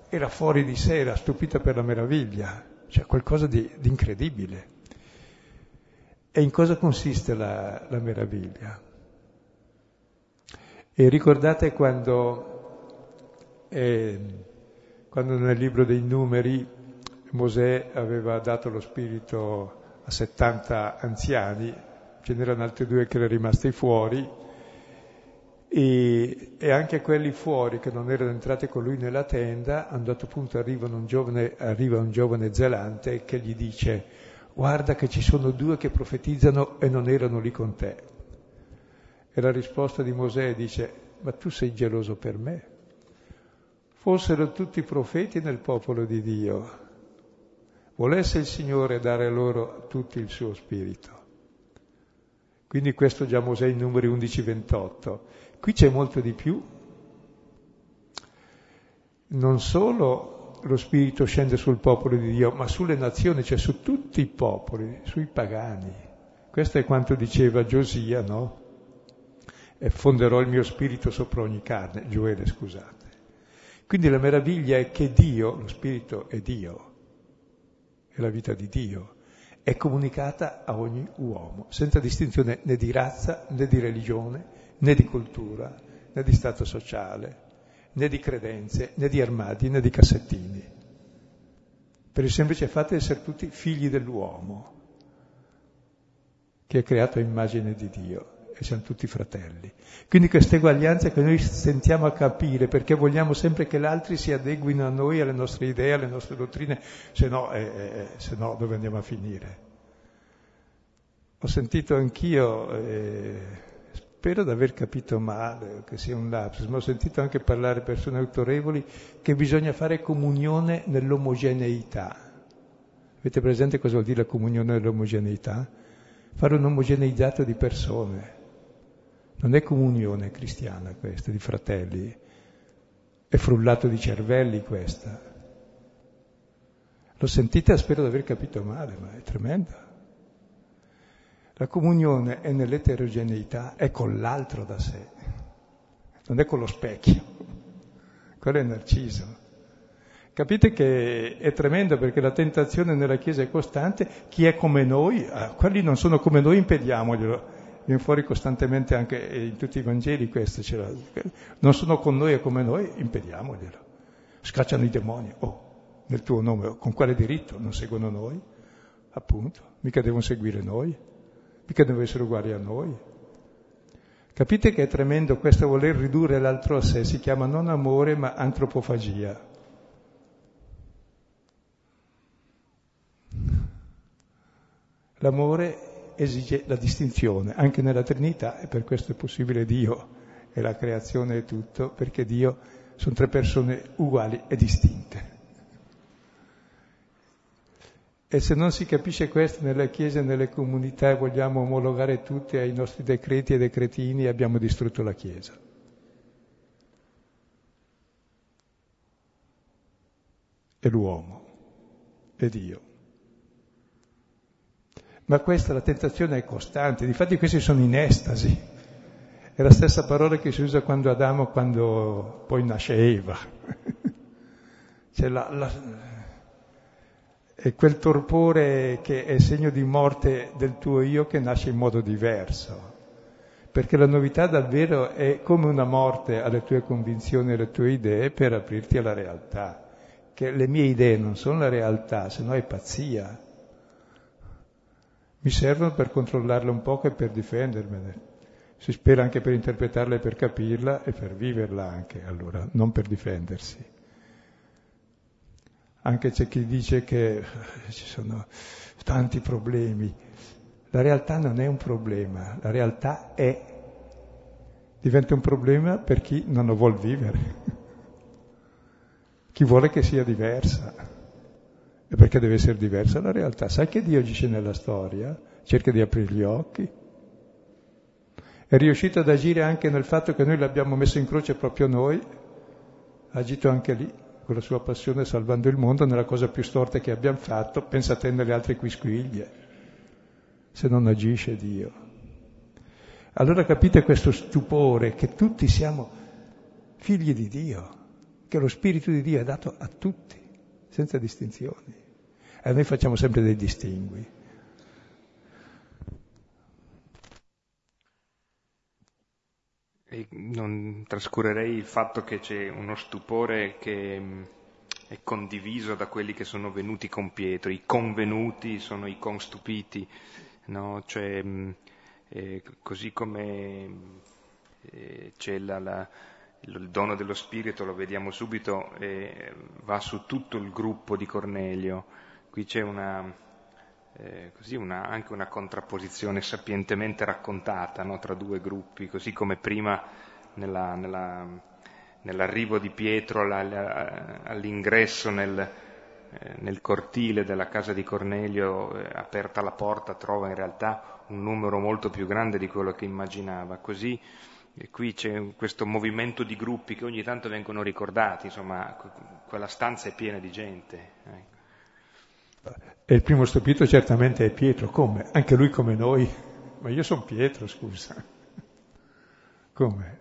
S2: era fuori di sé, era stupita per la meraviglia, cioè qualcosa di, di incredibile. E in cosa consiste la, la meraviglia? E ricordate quando, eh, quando nel libro dei numeri Mosè aveva dato lo spirito a 70 anziani, ce n'erano altri due che erano rimasti fuori, e, e, anche quelli fuori che non erano entrati con lui nella tenda, a un dato punto arriva un giovane, arriva un giovane zelante che gli dice guarda che ci sono due che profetizzano e non erano lì con te. E la risposta di Mosè dice, ma tu sei geloso per me? Fossero tutti profeti nel popolo di Dio, volesse il Signore dare loro tutti il suo spirito. Quindi questo già Mosè in numeri 11-28. Qui c'è molto di più. Non solo lo Spirito scende sul popolo di Dio, ma sulle nazioni, cioè su tutti i popoli, sui pagani. Questo è quanto diceva Giosia, no? e fonderò il mio spirito sopra ogni carne, Gioele scusate. Quindi la meraviglia è che Dio, lo spirito è Dio, è la vita di Dio, è comunicata a ogni uomo, senza distinzione né di razza, né di religione, né di cultura, né di stato sociale, né di credenze, né di armadi, né di cassettini. Per il semplice fatto di essere tutti figli dell'uomo, che è creato a immagine di Dio e siamo tutti fratelli. Quindi questa eguaglianza che noi sentiamo a capire perché vogliamo sempre che gli altri si adeguino a noi, alle nostre idee, alle nostre dottrine, se no, eh, eh, se no dove andiamo a finire? Ho sentito anch'io, eh, spero di aver capito male, che sia un lapsus, ma ho sentito anche parlare persone autorevoli che bisogna fare comunione nell'omogeneità. Avete presente cosa vuol dire la comunione nell'omogeneità? Fare un di persone. Non è comunione cristiana questa, di fratelli, è frullato di cervelli questa. Lo sentite, spero di aver capito male, ma è tremenda. La comunione è nell'eterogeneità, è con l'altro da sé, non è con lo specchio. Quello è Narciso. Capite che è tremendo perché la tentazione nella Chiesa è costante, chi è come noi, ah, quelli non sono come noi, impediamoglielo viene fuori costantemente anche in tutti i Vangeli questo, non sono con noi e come noi, impediamoglielo. Scacciano i demoni, oh, nel tuo nome, con quale diritto? Non seguono noi? Appunto, mica devono seguire noi, mica devono essere uguali a noi. Capite che è tremendo questo voler ridurre l'altro a sé, si chiama non amore ma antropofagia. L'amore esige la distinzione, anche nella Trinità, e per questo è possibile Dio e la creazione e tutto, perché Dio sono tre persone uguali e distinte. E se non si capisce questo nella Chiesa e nelle comunità e vogliamo omologare tutti ai nostri decreti e decretini, abbiamo distrutto la Chiesa. E l'uomo, e Dio. Ma questa, la tentazione è costante, difatti questi sono in estasi. È la stessa parola che si usa quando Adamo, quando poi nasce Eva. Cioè la, la, è quel torpore che è segno di morte del tuo io che nasce in modo diverso. Perché la novità davvero è come una morte alle tue convinzioni e alle tue idee per aprirti alla realtà. Che le mie idee non sono la realtà, se no è pazzia mi servono per controllarla un po' e per difendermene. Si spera anche per interpretarla e per capirla e per viverla anche, allora, non per difendersi. Anche c'è chi dice che ci sono tanti problemi. La realtà non è un problema, la realtà è. Diventa un problema per chi non lo vuol vivere, chi vuole che sia diversa. E perché deve essere diversa la realtà? Sai che Dio agisce nella storia? Cerca di aprire gli occhi. È riuscito ad agire anche nel fatto che noi l'abbiamo messo in croce proprio noi, ha agito anche lì, con la sua passione salvando il mondo, nella cosa più storta che abbiamo fatto, pensate nelle altre quisquiglie, se non agisce Dio. Allora capite questo stupore che tutti siamo figli di Dio, che lo Spirito di Dio è dato a tutti, senza distinzioni. E noi facciamo sempre dei distingui.
S1: E non trascurerei il fatto che c'è uno stupore che mm, è condiviso da quelli che sono venuti con Pietro, i convenuti sono i constupiti, no? cioè, mm, eh, così come eh, c'è la, la, il dono dello Spirito, lo vediamo subito, eh, va su tutto il gruppo di Cornelio, qui c'è una, eh, così una, anche una contrapposizione sapientemente raccontata no, tra due gruppi, così come prima nella, nella, nell'arrivo di Pietro alla, all'ingresso nel, eh, nel, cortile della casa di Cornelio, eh, aperta la porta, trova in realtà un numero molto più grande di quello che immaginava. Così e qui c'è questo movimento di gruppi che ogni tanto vengono ricordati, insomma, quella stanza è piena di gente. Ecco.
S2: E il primo stupito certamente è Pietro, come? Anche lui come noi. Ma io sono Pietro, scusa. Come?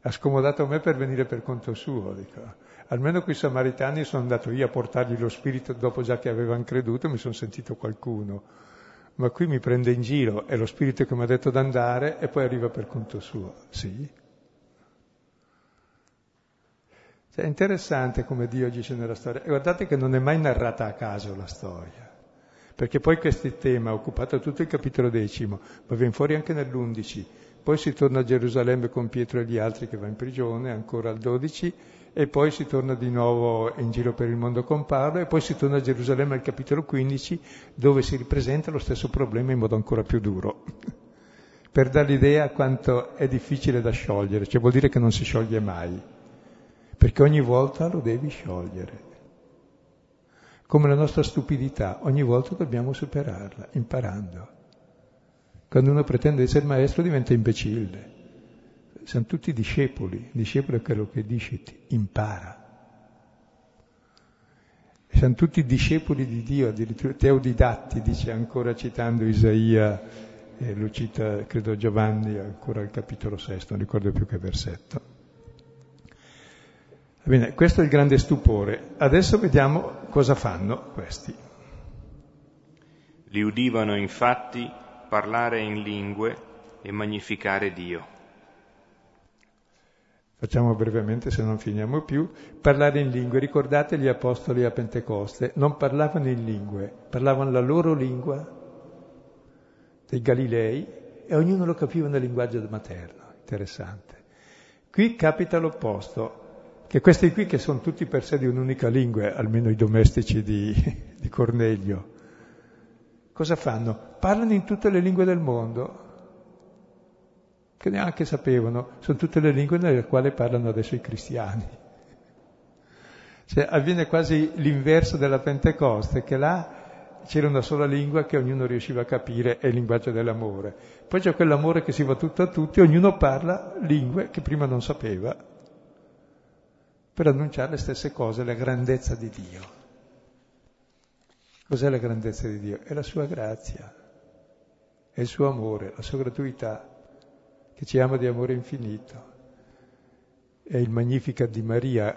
S2: Ha scomodato me per venire per conto suo, dico. Almeno quei samaritani sono andato io a portargli lo spirito dopo già che avevano creduto, mi sono sentito qualcuno. Ma qui mi prende in giro, è lo spirito che mi ha detto d'andare e poi arriva per conto suo. Sì, Cioè, è interessante come Dio agisce nella storia. E guardate che non è mai narrata a caso la storia, perché poi questo tema ha occupato tutto il capitolo decimo, ma viene fuori anche nell'undici. Poi si torna a Gerusalemme con Pietro e gli altri che va in prigione, ancora al 12, e poi si torna di nuovo in giro per il mondo con Paolo, e poi si torna a Gerusalemme al capitolo 15, dove si ripresenta lo stesso problema in modo ancora più duro, per dare l'idea quanto è difficile da sciogliere, cioè vuol dire che non si scioglie mai perché ogni volta lo devi sciogliere. Come la nostra stupidità, ogni volta dobbiamo superarla, imparando. Quando uno pretende essere maestro diventa imbecille. Siamo tutti discepoli, discepolo è quello che dice impara. Siamo tutti discepoli di Dio, addirittura teodidatti, dice ancora citando Isaia, e lo cita credo Giovanni ancora al capitolo sesto, non ricordo più che versetto. Bene, questo è il grande stupore. Adesso vediamo cosa fanno questi.
S1: Li udivano infatti parlare in lingue e magnificare Dio.
S2: Facciamo brevemente se non finiamo più. Parlare in lingue. Ricordate gli apostoli a Pentecoste, non parlavano in lingue, parlavano la loro lingua dei Galilei e ognuno lo capiva nel linguaggio materno. Interessante. Qui capita l'opposto che questi qui che sono tutti per sé di un'unica lingua, almeno i domestici di, di Cornelio, cosa fanno? Parlano in tutte le lingue del mondo, che neanche sapevano, sono tutte le lingue nelle quali parlano adesso i cristiani. Cioè, avviene quasi l'inverso della Pentecoste, che là c'era una sola lingua che ognuno riusciva a capire, è il linguaggio dell'amore. Poi c'è quell'amore che si va tutto a tutti, ognuno parla lingue che prima non sapeva per annunciare le stesse cose, la grandezza di Dio. Cos'è la grandezza di Dio? È la sua grazia, è il suo amore, la sua gratuità, che ci ama di amore infinito. È il magnifica di Maria,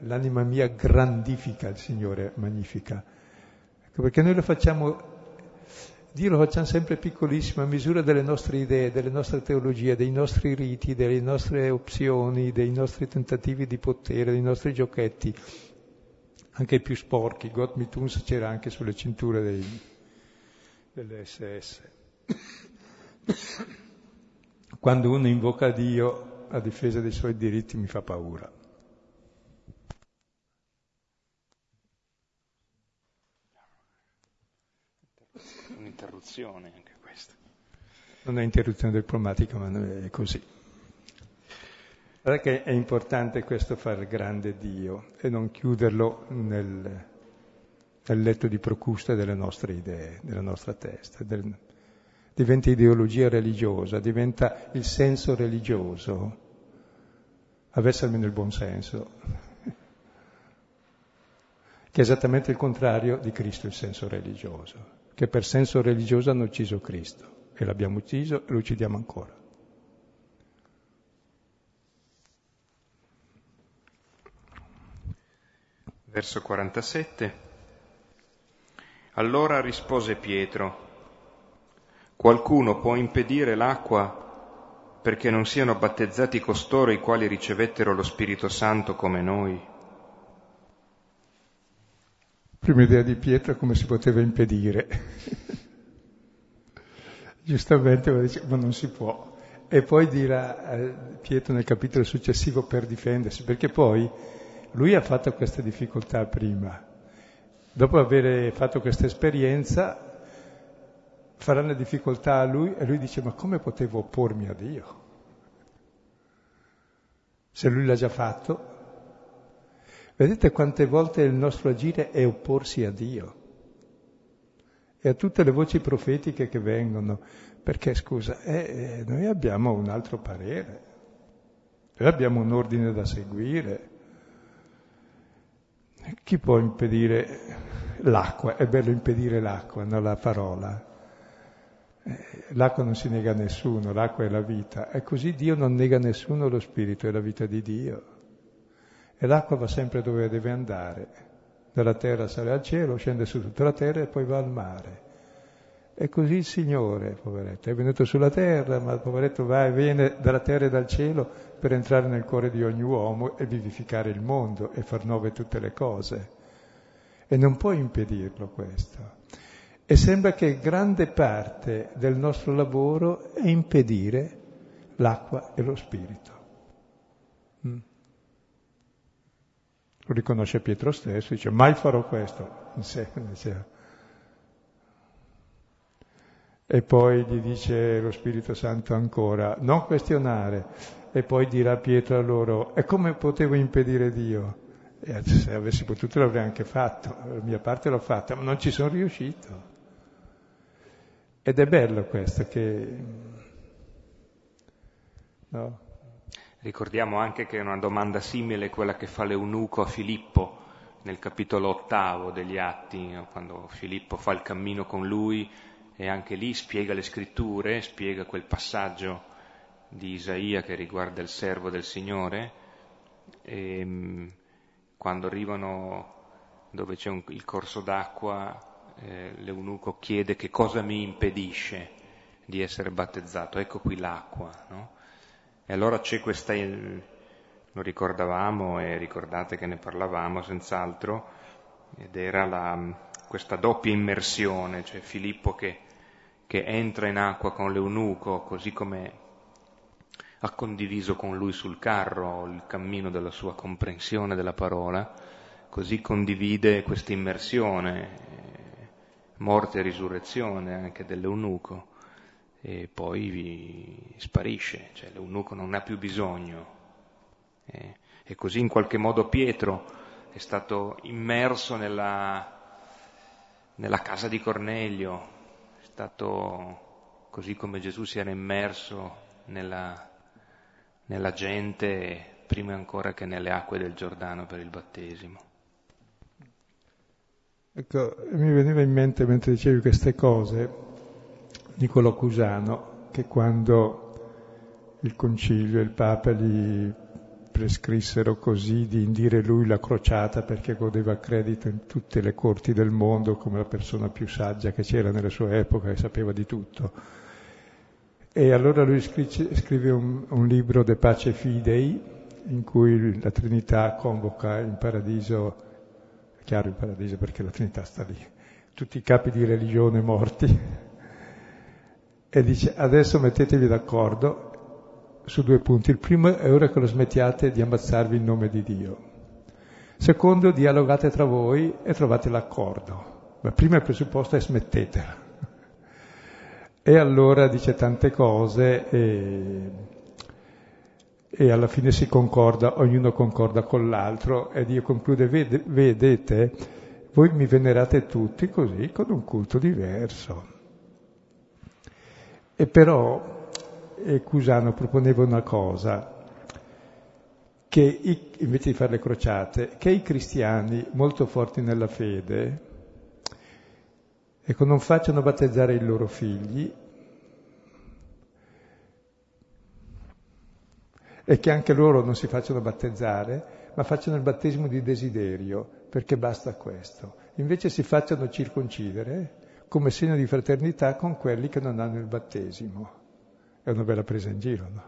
S2: l'anima mia grandifica il Signore, magnifica. Ecco, perché noi lo facciamo Dio lo facciamo sempre piccolissimo a misura delle nostre idee, delle nostre teologie, dei nostri riti, delle nostre opzioni, dei nostri tentativi di potere, dei nostri giochetti, anche i più sporchi. God Mituns c'era anche sulle cinture dei, delle SS. Quando uno invoca Dio a difesa dei suoi diritti mi fa paura.
S1: Un'interruzione anche questa.
S2: Non è interruzione diplomatica, ma è così. Guarda che è importante questo fare grande Dio e non chiuderlo nel, nel letto di Procusta delle nostre idee, della nostra testa, del, diventa ideologia religiosa, diventa il senso religioso, avesse almeno il buon senso, che è esattamente il contrario di Cristo il senso religioso, che per senso religioso hanno ucciso Cristo e l'abbiamo ucciso e lo uccidiamo ancora.
S1: Verso 47. Allora rispose Pietro, qualcuno può impedire l'acqua perché non siano battezzati costoro i quali ricevettero lo Spirito Santo come noi?
S2: Prima idea di Pietro come si poteva impedire. Giustamente ma non si può. E poi dirà eh, Pietro nel capitolo successivo per difendersi, perché poi lui ha fatto questa difficoltà prima Dopo aver fatto questa esperienza, faranno difficoltà a lui e lui dice ma come potevo oppormi a Dio? Se lui l'ha già fatto. Vedete quante volte il nostro agire è opporsi a Dio e a tutte le voci profetiche che vengono, perché scusa, eh, eh noi abbiamo un altro parere, noi abbiamo un ordine da seguire, chi può impedire l'acqua? È bello impedire l'acqua, non la parola. Eh, l'acqua non si nega a nessuno, l'acqua è la vita. E così Dio non nega a nessuno lo spirito, è la vita di Dio. E l'acqua va sempre dove deve andare. Dalla terra sale al cielo, scende su tutta la terra e poi va al mare. E così il Signore, poveretto, è venuto sulla terra, ma il poveretto va e viene dalla terra e dal cielo per entrare nel cuore di ogni uomo e vivificare il mondo e far nuove tutte le cose. E non può impedirlo questo. E sembra che grande parte del nostro lavoro è impedire l'acqua e lo spirito. Lo riconosce Pietro stesso, dice mai farò questo e poi gli dice lo Spirito Santo ancora, non questionare. E poi dirà Pietro a loro, e come potevo impedire Dio? E se avessi potuto l'avrei anche fatto, la mia parte l'ho fatta, ma non ci sono riuscito. Ed è bello questo che...
S1: No? Ricordiamo anche che è una domanda simile a quella che fa l'eunuco a Filippo nel capitolo ottavo degli Atti, quando Filippo fa il cammino con lui e anche lì spiega le scritture, spiega quel passaggio di Isaia che riguarda il servo del Signore, e, ehm, quando arrivano dove c'è un, il corso d'acqua, eh, l'eunuco chiede che cosa mi impedisce di essere battezzato, ecco qui l'acqua. No? E allora c'è questa, lo ricordavamo e ricordate che ne parlavamo senz'altro, ed era la, questa doppia immersione, cioè Filippo che che entra in acqua con l'eunuco, così come ha condiviso con lui sul carro il cammino della sua comprensione della parola, così condivide questa immersione, morte e risurrezione anche dell'eunuco, e poi sparisce, cioè l'eunuco non ha più bisogno. E, e così in qualche modo Pietro è stato immerso nella, nella casa di Cornelio, stato così come Gesù si era immerso nella, nella gente prima ancora che nelle acque del Giordano per il battesimo.
S2: Ecco, mi veniva in mente mentre dicevi queste cose Niccolò Cusano, che quando il concilio e il Papa gli prescrissero così di indire lui la crociata perché godeva credito in tutte le corti del mondo come la persona più saggia che c'era nella sua epoca e sapeva di tutto. E allora lui scrive un, un libro De Pace Fidei in cui la Trinità convoca in paradiso, chiaro il paradiso perché la Trinità sta lì, tutti i capi di religione morti e dice adesso mettetevi d'accordo su due punti. Il primo è ora che lo smettiate di ammazzarvi in nome di Dio. Secondo, dialogate tra voi e trovate l'accordo. Ma prima il presupposto è smettetela. E allora dice tante cose e, e alla fine si concorda, ognuno concorda con l'altro e Dio conclude, vedete, voi mi venerate tutti così con un culto diverso. E però eh, Cusano proponeva una cosa, che i, invece di fare le crociate, che i cristiani molto forti nella fede, ecco, non facciano battezzare i loro figli e che anche loro non si facciano battezzare, ma facciano il battesimo di desiderio, perché basta questo. Invece si facciano circoncidere come segno di fraternità con quelli che non hanno il battesimo. È una bella presa in giro, no?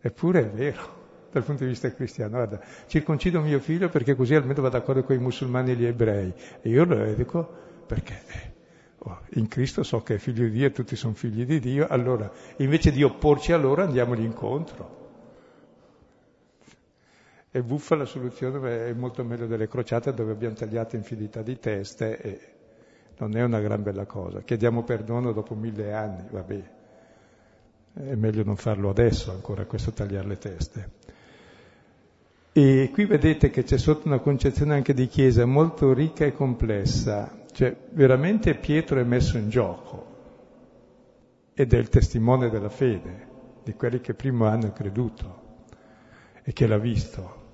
S2: Eppure è vero dal punto di vista cristiano. Guarda, circoncido mio figlio perché così almeno va d'accordo con i musulmani e gli ebrei. E io lo dico perché oh, in Cristo so che è figlio di Dio e tutti sono figli di Dio, allora invece di opporci a loro andiamogli incontro. È buffa la soluzione, è molto meglio delle crociate dove abbiamo tagliato infinità di teste e non è una gran bella cosa. Chiediamo perdono dopo mille anni, vabbè. È meglio non farlo adesso ancora, questo tagliare le teste. E qui vedete che c'è sotto una concezione anche di Chiesa molto ricca e complessa, cioè veramente Pietro è messo in gioco ed è il testimone della fede di quelli che prima hanno creduto e che l'ha visto.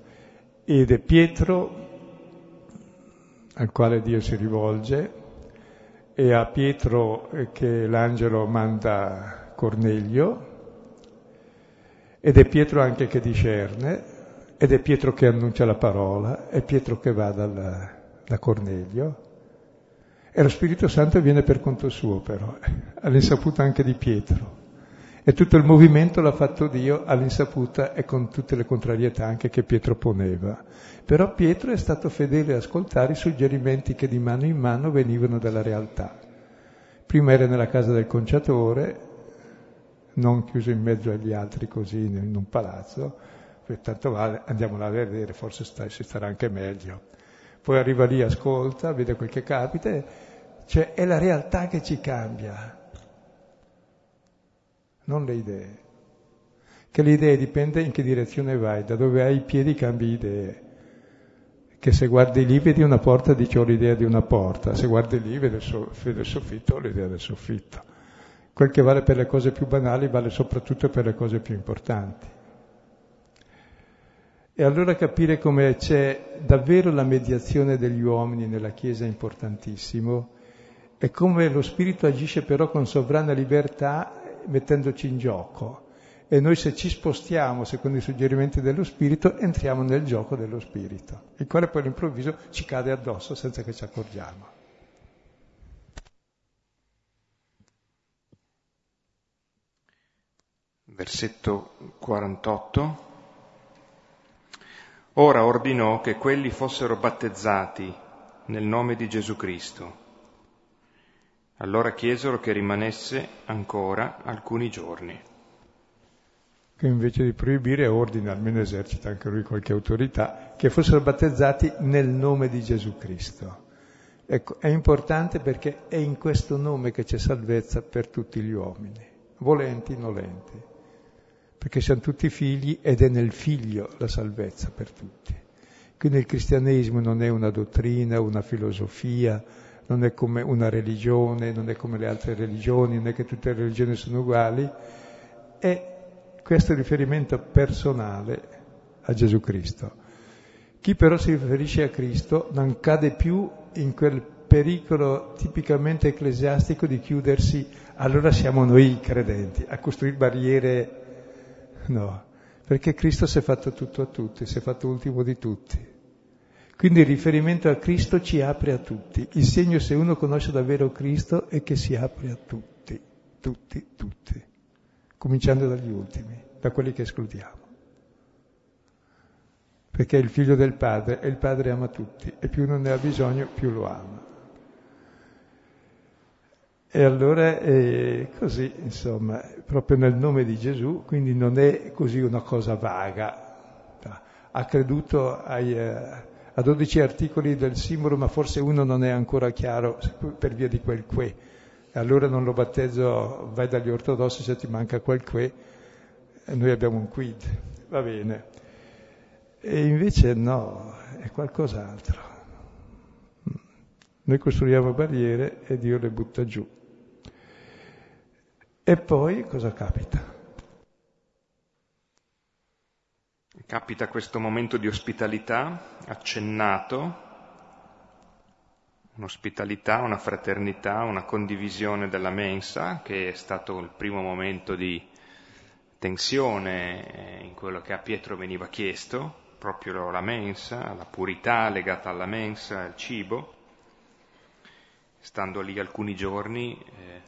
S2: Ed è Pietro al quale Dio si rivolge e a Pietro che l'angelo manda Cornelio ed è Pietro anche che discerne ed è Pietro che annuncia la parola, è Pietro che va dal, da Cornelio. E lo Spirito Santo viene per conto suo però, all'insaputa anche di Pietro. E tutto il movimento l'ha fatto Dio all'insaputa e con tutte le contrarietà anche che Pietro poneva. Però Pietro è stato fedele a ascoltare i suggerimenti che di mano in mano venivano dalla realtà. Prima era nella casa del conciatore, non chiuso in mezzo agli altri così in un palazzo, tanto vale, andiamola a vedere, forse sta, si starà anche meglio. Poi arriva lì, ascolta, vede quel che capita, cioè è la realtà che ci cambia, non le idee. Che le idee dipende in che direzione vai, da dove hai i piedi cambi idee. Che se guardi lì vedi una porta dici ho l'idea di una porta, se guardi lì vedi il soffitto ho l'idea del soffitto. Quel che vale per le cose più banali vale soprattutto per le cose più importanti. E allora capire come c'è davvero la mediazione degli uomini nella Chiesa è importantissimo e come lo Spirito agisce però con sovrana libertà mettendoci in gioco. E noi se ci spostiamo secondo i suggerimenti dello Spirito entriamo nel gioco dello Spirito, il quale poi all'improvviso ci cade addosso senza che ci accorgiamo.
S1: Versetto 48. Ora ordinò che quelli fossero battezzati nel nome di Gesù Cristo. Allora chiesero che rimanesse ancora alcuni giorni.
S2: Che invece di proibire ordina, almeno esercita anche lui qualche autorità, che fossero battezzati nel nome di Gesù Cristo. Ecco, è importante perché è in questo nome che c'è salvezza per tutti gli uomini, volenti, nolenti perché siamo tutti figli ed è nel figlio la salvezza per tutti. Quindi il cristianesimo non è una dottrina, una filosofia, non è come una religione, non è come le altre religioni, non è che tutte le religioni sono uguali, è questo riferimento personale a Gesù Cristo. Chi però si riferisce a Cristo non cade più in quel pericolo tipicamente ecclesiastico di chiudersi, allora siamo noi i credenti, a costruire barriere No, perché Cristo si è fatto tutto a tutti, si è fatto ultimo di tutti. Quindi il riferimento a Cristo ci apre a tutti. Il segno se uno conosce davvero Cristo è che si apre a tutti, tutti, tutti, cominciando dagli ultimi, da quelli che escludiamo. Perché è il figlio del padre e il padre ama tutti e più uno ne ha bisogno più lo ama. E allora è così, insomma, proprio nel nome di Gesù, quindi non è così una cosa vaga. Ha creduto ai, eh, a 12 articoli del simbolo, ma forse uno non è ancora chiaro per via di quel que. Allora non lo battezzo, vai dagli ortodossi se ti manca quel que, noi abbiamo un quid, va bene. E invece no, è qualcos'altro. Noi costruiamo barriere e Dio le butta giù. E poi cosa capita?
S1: Capita questo momento di ospitalità accennato, un'ospitalità, una fraternità, una condivisione della mensa, che è stato il primo momento di tensione in quello che a Pietro veniva chiesto, proprio la mensa, la purità legata alla mensa, al cibo. Stando lì alcuni giorni eh,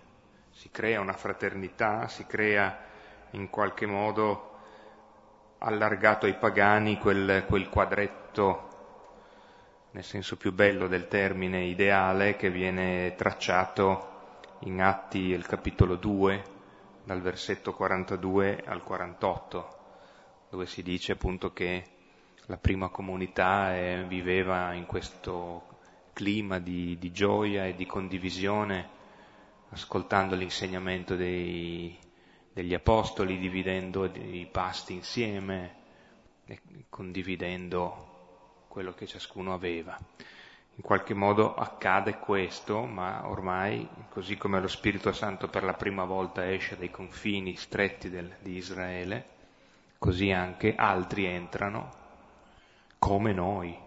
S1: si crea una fraternità, si crea in qualche modo allargato ai pagani quel, quel quadretto, nel senso più bello del termine, ideale, che viene tracciato in Atti, il capitolo 2, dal versetto 42 al 48, dove si dice appunto che la prima comunità eh, viveva in questo clima di, di, gioia e di condivisione, ascoltando l'insegnamento dei, degli apostoli, dividendo i pasti insieme e condividendo quello che ciascuno aveva in qualche modo accade questo, ma ormai, così come lo Spirito Santo per la prima volta esce dai confini stretti del, di Israele, così anche altri entrano come noi,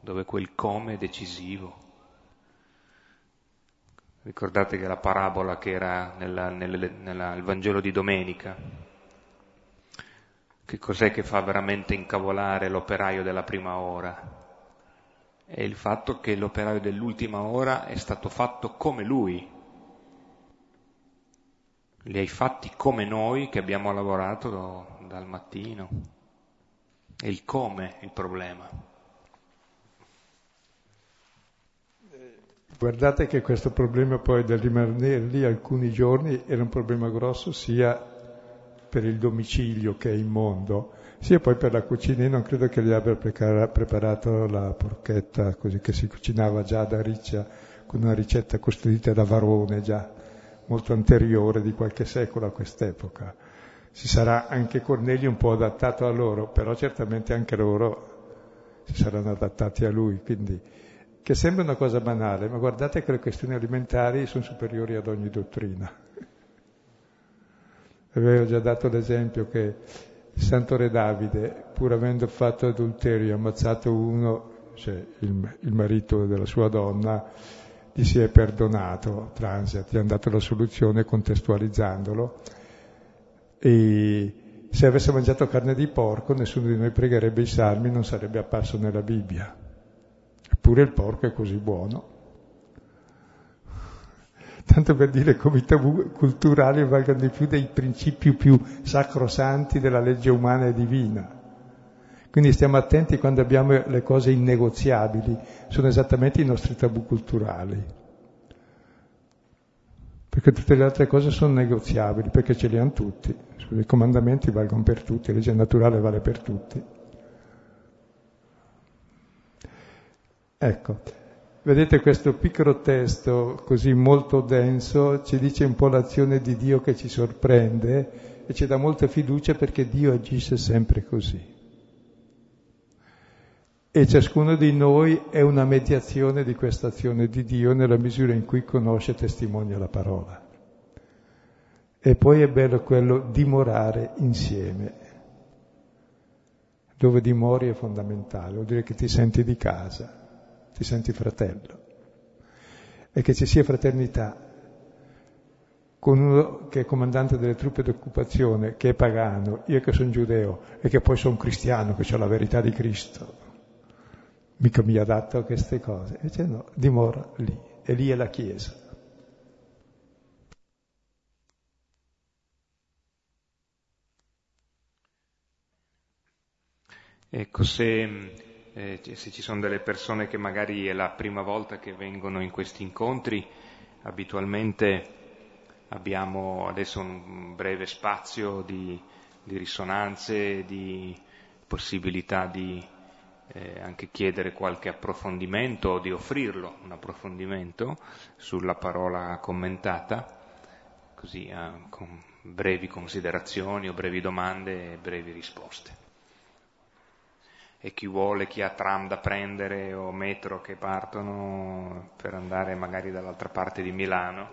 S1: dove quel come è decisivo. Ricordate che la parabola che era nella, nella, nel Vangelo di domenica, che cos'è che fa veramente incavolare l'operaio della prima ora? è il fatto che l'operaio dell'ultima ora è stato fatto come lui. Li hai fatti come noi che abbiamo lavorato dal mattino. È il come il problema.
S2: Guardate che questo problema poi del rimanere lì alcuni giorni era un problema grosso sia per il domicilio che è immondo, sia poi per la cucina. Io non credo che gli abbia preparato la porchetta così che si cucinava già da riccia con una ricetta costruita da Varone già molto anteriore di qualche secolo a quest'epoca. Si sarà anche Cornelio un po' adattato a loro, però certamente anche loro si saranno adattati a lui, quindi che sembra una cosa banale, ma guardate che le questioni alimentari sono superiori ad ogni dottrina. Avevo già dato l'esempio che il santo re Davide, pur avendo fatto adulterio e ammazzato uno, cioè il, il, marito della sua donna, gli si è perdonato, transit, gli hanno dato la soluzione contestualizzandolo. E se avesse mangiato carne di porco, nessuno di noi pregherebbe i salmi, non sarebbe apparso nella Bibbia. Eppure il porco è così buono tanto per dire come i tabù culturali valgono di più dei principi più sacrosanti della legge umana e divina. Quindi stiamo attenti quando abbiamo le cose innegoziabili, sono esattamente i nostri tabù culturali. Perché tutte le altre cose sono negoziabili, perché ce li hanno tutti. I comandamenti valgono per tutti, la legge naturale vale per tutti. Ecco, Vedete questo piccolo testo così molto denso ci dice un po' l'azione di Dio che ci sorprende e ci dà molta fiducia perché Dio agisce sempre così. E ciascuno di noi è una mediazione di questa azione di Dio nella misura in cui conosce e testimonia la parola. E poi è bello quello dimorare insieme. Dove dimori è fondamentale, vuol dire che ti senti di casa ti senti fratello. E che ci sia fraternità con uno che è comandante delle truppe d'occupazione, che è pagano, io che sono giudeo e che poi sono cristiano, che ho la verità di Cristo. Mica mi adatto a queste cose. Invece no, dimora lì. E lì è la Chiesa.
S1: Ecco, se eh, se ci sono delle persone che magari è la prima volta che vengono in questi incontri, abitualmente abbiamo adesso un breve spazio di, di risonanze, di possibilità di eh, anche chiedere qualche approfondimento o di offrirlo un approfondimento sulla parola commentata, così eh, con brevi considerazioni o brevi domande e brevi risposte e chi vuole, chi ha tram da prendere o metro che partono per andare magari dall'altra parte di Milano,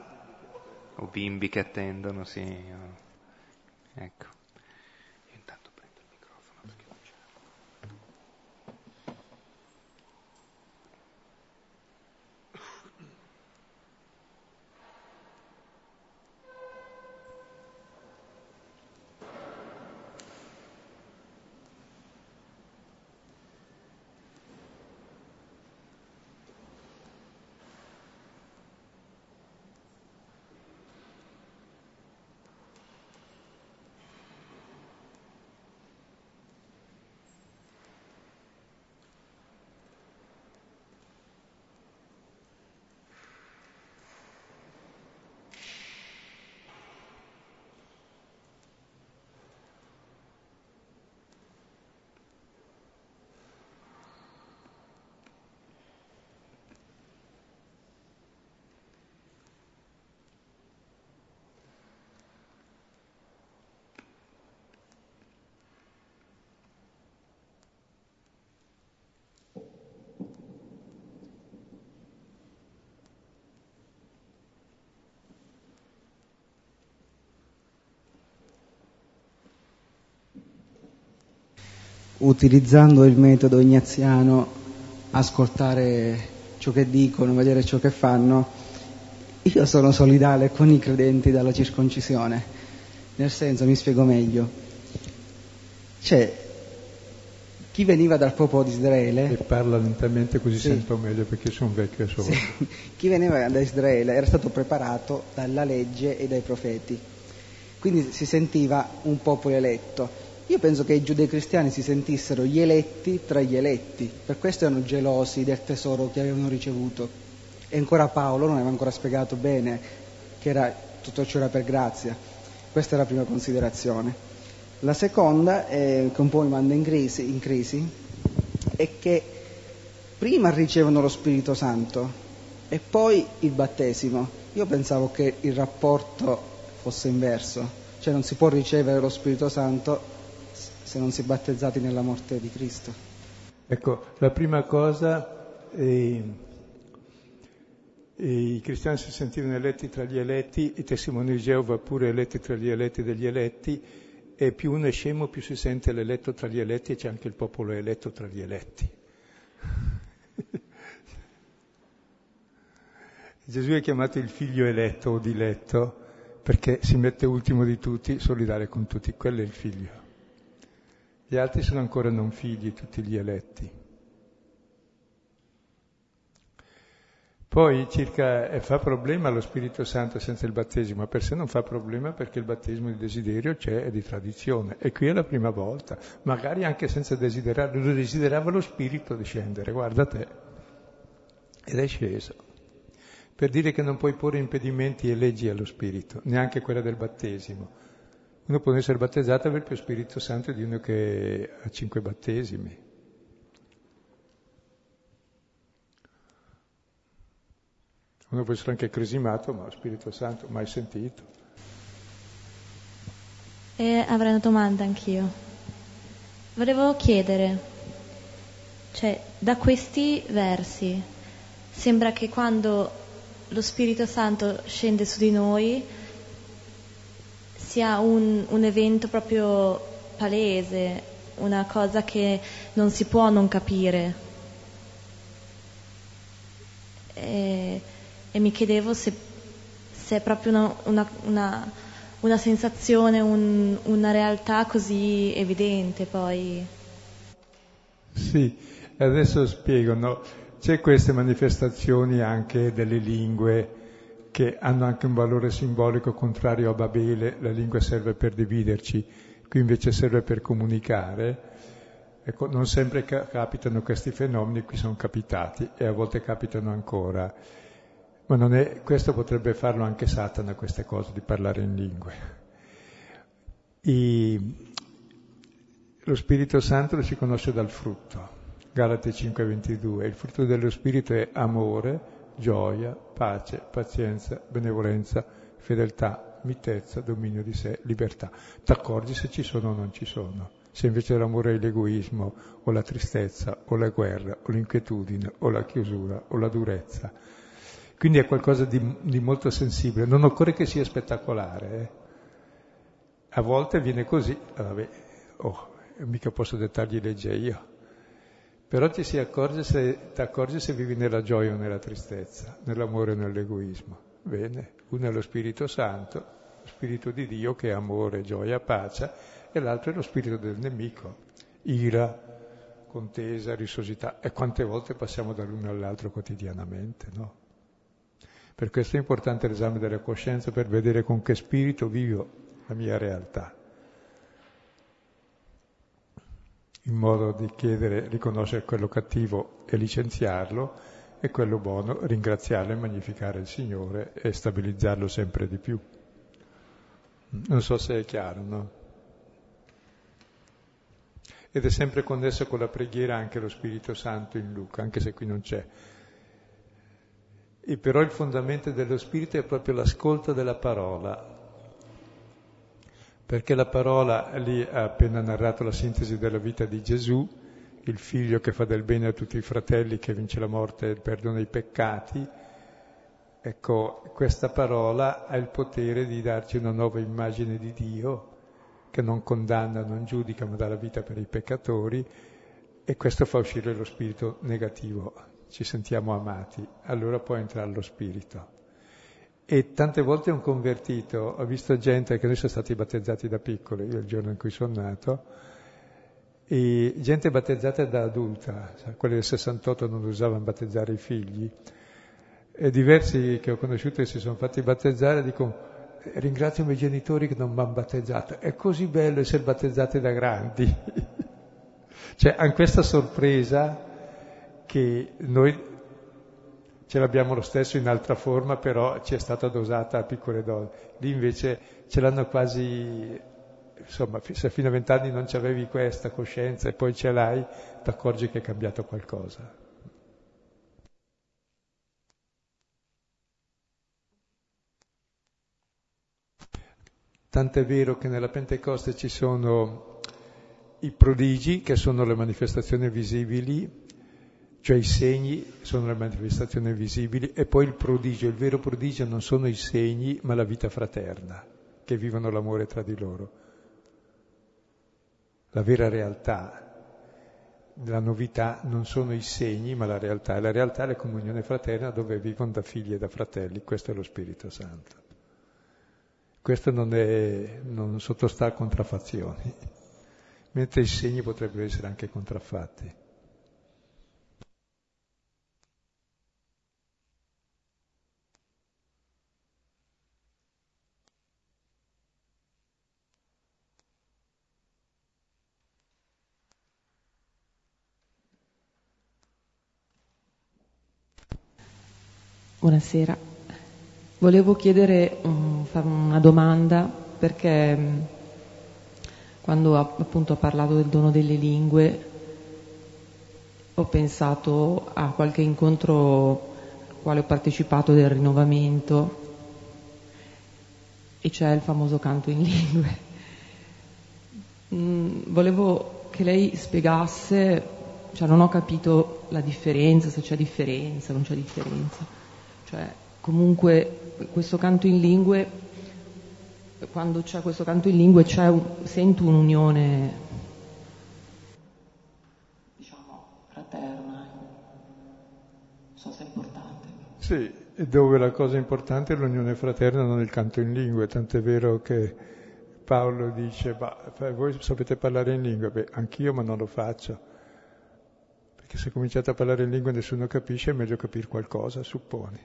S1: o bimbi che attendono, sì. Ecco.
S3: Utilizzando il metodo ignaziano, ascoltare ciò che dicono, vedere ciò che fanno, io sono solidale con i credenti dalla circoncisione. Nel senso, mi spiego meglio. Cioè, chi veniva dal popolo di Israele...
S2: E parla lentamente così sì. sento meglio perché sono vecchio solo. Sì.
S3: Chi veniva da Israele era stato preparato dalla legge e dai profeti. Quindi si sentiva un popolo eletto. Io penso che i giudei cristiani si sentissero gli eletti tra gli eletti, per questo erano gelosi del tesoro che avevano ricevuto. E ancora Paolo non aveva ancora spiegato bene che era, tutto ciò era per grazia. Questa è la prima considerazione. La seconda, eh, che un po' mi manda in crisi, in crisi, è che prima ricevono lo Spirito Santo e poi il battesimo. Io pensavo che il rapporto fosse inverso, cioè non si può ricevere lo Spirito Santo se non si è battezzati nella morte di Cristo?
S2: Ecco, la prima cosa, eh, i cristiani si sentivano eletti tra gli eletti, i testimoni di Geova pure eletti tra gli eletti degli eletti, e più uno è scemo più si sente l'eletto tra gli eletti e c'è anche il popolo eletto tra gli eletti. Gesù è chiamato il figlio eletto o diletto perché si mette ultimo di tutti, solidale con tutti, quello è il figlio. Gli altri sono ancora non figli, tutti gli eletti. Poi circa eh, fa problema lo Spirito Santo senza il battesimo, per sé non fa problema perché il battesimo di desiderio c'è, è di tradizione. E qui è la prima volta, magari anche senza desiderarlo, lui desiderava lo Spirito di scendere, guarda te. Ed è sceso. Per dire che non puoi porre impedimenti e leggi allo Spirito, neanche quella del battesimo. Uno può essere battezzato per più Spirito Santo di uno che ha cinque battesimi. Uno può essere anche cresimato, ma Spirito Santo mai sentito.
S4: E avrei una domanda anch'io. Volevo chiedere, cioè, da questi versi sembra che quando lo Spirito Santo scende su di noi, sia un, un evento proprio palese, una cosa che non si può non capire. E, e mi chiedevo se, se, è proprio una, una, una, una sensazione, un, una realtà così evidente poi.
S2: Sì, adesso spiego, no? C'è queste manifestazioni anche delle lingue che hanno anche un valore simbolico contrario a Babele, la lingua serve per dividerci, qui invece serve per comunicare. Ecco, non sempre ca- capitano questi fenomeni, qui sono capitati e a volte capitano ancora. Ma è, questo potrebbe farlo anche Satana, queste cose, di parlare in lingue. I, lo Spirito Santo lo si conosce dal frutto, Galate 5:22, il frutto dello Spirito è amore, gioia, pace, pazienza, benevolenza, fedeltà, mitezza, dominio di sé, libertà. Ti accorgi se ci sono o non ci sono. Se invece l'amore è l'egoismo, o la tristezza, o la guerra, o l'inquietudine, o la chiusura, o la durezza. Quindi è qualcosa di, di molto sensibile, non occorre che sia spettacolare. Eh. A volte viene così, vabbè, oh, mica posso dettargli legge io. Però ti si accorge se, accorgi se vivi nella gioia o nella tristezza, nell'amore o nell'egoismo. Bene, uno è lo Spirito Santo, lo Spirito di Dio che è amore, gioia, pace, e l'altro è lo Spirito del nemico, ira, contesa, risosità. E quante volte passiamo dall'uno all'altro quotidianamente, no? Per questo è importante l'esame della coscienza per vedere con che spirito vivo la mia realtà. In modo di chiedere, riconoscere quello cattivo e licenziarlo, e quello buono ringraziarlo e magnificare il Signore e stabilizzarlo sempre di più. Non so se è chiaro, no? Ed è sempre connesso con la preghiera anche lo Spirito Santo in Luca, anche se qui non c'è. E però il fondamento dello Spirito è proprio l'ascolto della parola, perché la parola lì ha appena narrato la sintesi della vita di Gesù, il figlio che fa del bene a tutti i fratelli, che vince la morte e perdona i peccati. Ecco, questa parola ha il potere di darci una nuova immagine di Dio, che non condanna, non giudica, ma dà la vita per i peccatori, e questo fa uscire lo spirito negativo. Ci sentiamo amati, allora può entrare lo spirito. E tante volte un convertito, ho visto gente che noi siamo stati battezzati da piccoli, io il giorno in cui sono nato, e gente battezzata da adulta, quelli del 68 non usavano battezzare i figli, e diversi che ho conosciuto e si sono fatti battezzare dicono ringrazio i miei genitori che non mi hanno battezzato, è così bello essere battezzati da grandi. cioè hanno questa sorpresa che noi ce l'abbiamo lo stesso in altra forma, però ci è stata dosata a piccole dosi. Lì invece ce l'hanno quasi, insomma, se fino a vent'anni non ci avevi questa coscienza e poi ce l'hai, ti accorgi che è cambiato qualcosa. Tant'è vero che nella Pentecoste ci sono i prodigi, che sono le manifestazioni visibili, cioè i segni sono le manifestazioni visibili e poi il prodigio, il vero prodigio non sono i segni ma la vita fraterna, che vivono l'amore tra di loro. La vera realtà, la novità non sono i segni ma la realtà, e la realtà è la comunione fraterna dove vivono da figli e da fratelli, questo è lo Spirito Santo. Questo non, è, non sottostà a contraffazioni, mentre i segni potrebbero essere anche contraffatti.
S5: Buonasera. Volevo chiedere, fare una domanda perché um, quando appunto ha parlato del dono delle lingue ho pensato a qualche incontro al quale ho partecipato del rinnovamento e c'è il famoso canto in lingue. Mm, volevo che lei spiegasse, cioè non ho capito la differenza, se c'è differenza, non c'è differenza. Cioè, comunque questo canto in lingue, quando c'è questo canto in lingue un, sento un'unione, diciamo, fraterna. So se è importante.
S2: Sì, dove la cosa importante è l'unione fraterna, non il canto in lingue, tant'è vero che Paolo dice, voi sapete parlare in lingue? Beh, anch'io ma non lo faccio. Perché se cominciate a parlare in lingue e nessuno capisce, è meglio capire qualcosa, supponi.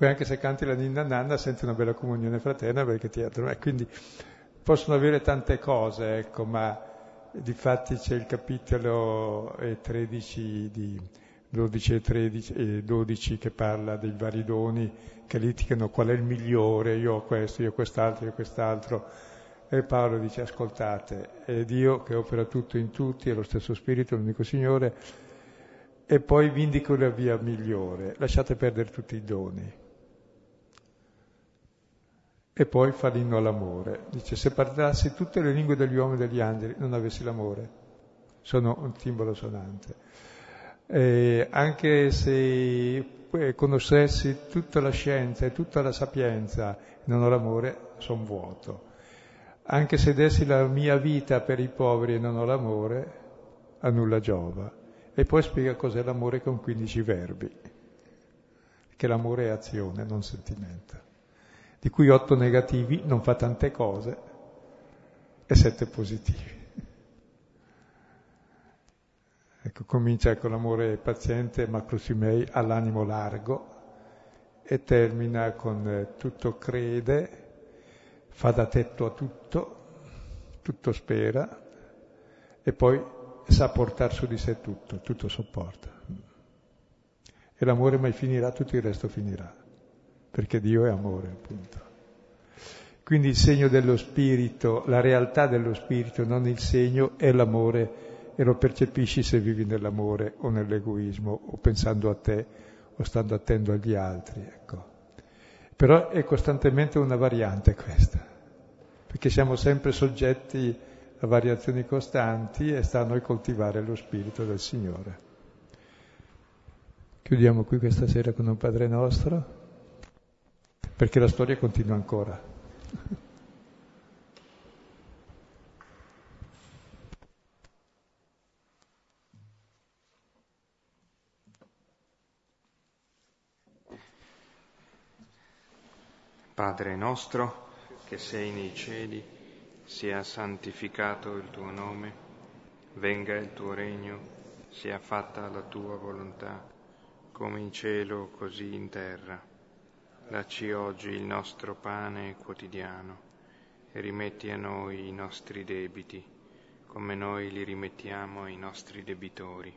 S2: Poi anche se canti la ninna nanna senti una bella comunione fraterna perché ti addormenti. Quindi possono avere tante cose, ecco, ma di fatti c'è il capitolo 13 di 12 e 13 e 12 che parla dei vari doni che litigano qual è il migliore, io ho questo, io ho quest'altro, io ho quest'altro. E Paolo dice ascoltate, è Dio che opera tutto in tutti, è lo stesso Spirito, l'unico Signore, e poi vindico la via migliore, lasciate perdere tutti i doni e poi fa l'inno all'amore. Dice, se parlassi tutte le lingue degli uomini e degli angeli, non avessi l'amore. Sono un timbolo sonante. E anche se conoscessi tutta la scienza e tutta la sapienza non ho l'amore, sono vuoto. Anche se dessi la mia vita per i poveri e non ho l'amore, a nulla giova. E poi spiega cos'è l'amore con 15 verbi, che l'amore è azione, non sentimento, di cui otto negativi, non fa tante cose, e sette positivi. Ecco, comincia con l'amore paziente, macrosimei, all'animo largo, e termina con eh, tutto crede, fa da tetto a tutto, tutto spera, e poi sa portare su di sé tutto, tutto sopporta. E l'amore mai finirà, tutto il resto finirà, perché Dio è amore, appunto. Quindi il segno dello spirito, la realtà dello spirito, non il segno, è l'amore e lo percepisci se vivi nell'amore o nell'egoismo o pensando a te o stando attento agli altri. Ecco. Però è costantemente una variante questa, perché siamo sempre soggetti a variazioni costanti e sta a noi coltivare lo spirito del Signore. Chiudiamo qui questa sera con un Padre nostro, perché la storia continua ancora.
S1: Padre nostro, che sei nei cieli, sia santificato il tuo nome, venga il tuo regno, sia fatta la tua volontà, come in cielo così in terra. Dacci oggi il nostro pane quotidiano e rimetti a noi i nostri debiti, come noi li rimettiamo ai nostri debitori,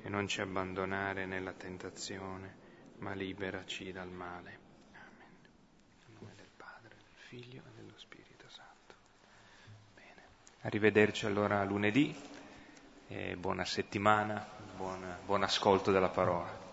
S1: e non ci abbandonare nella tentazione, ma liberaci dal male. Figlio e dello Spirito Santo. Bene. Arrivederci allora lunedì e buona settimana, buon, buon ascolto della parola.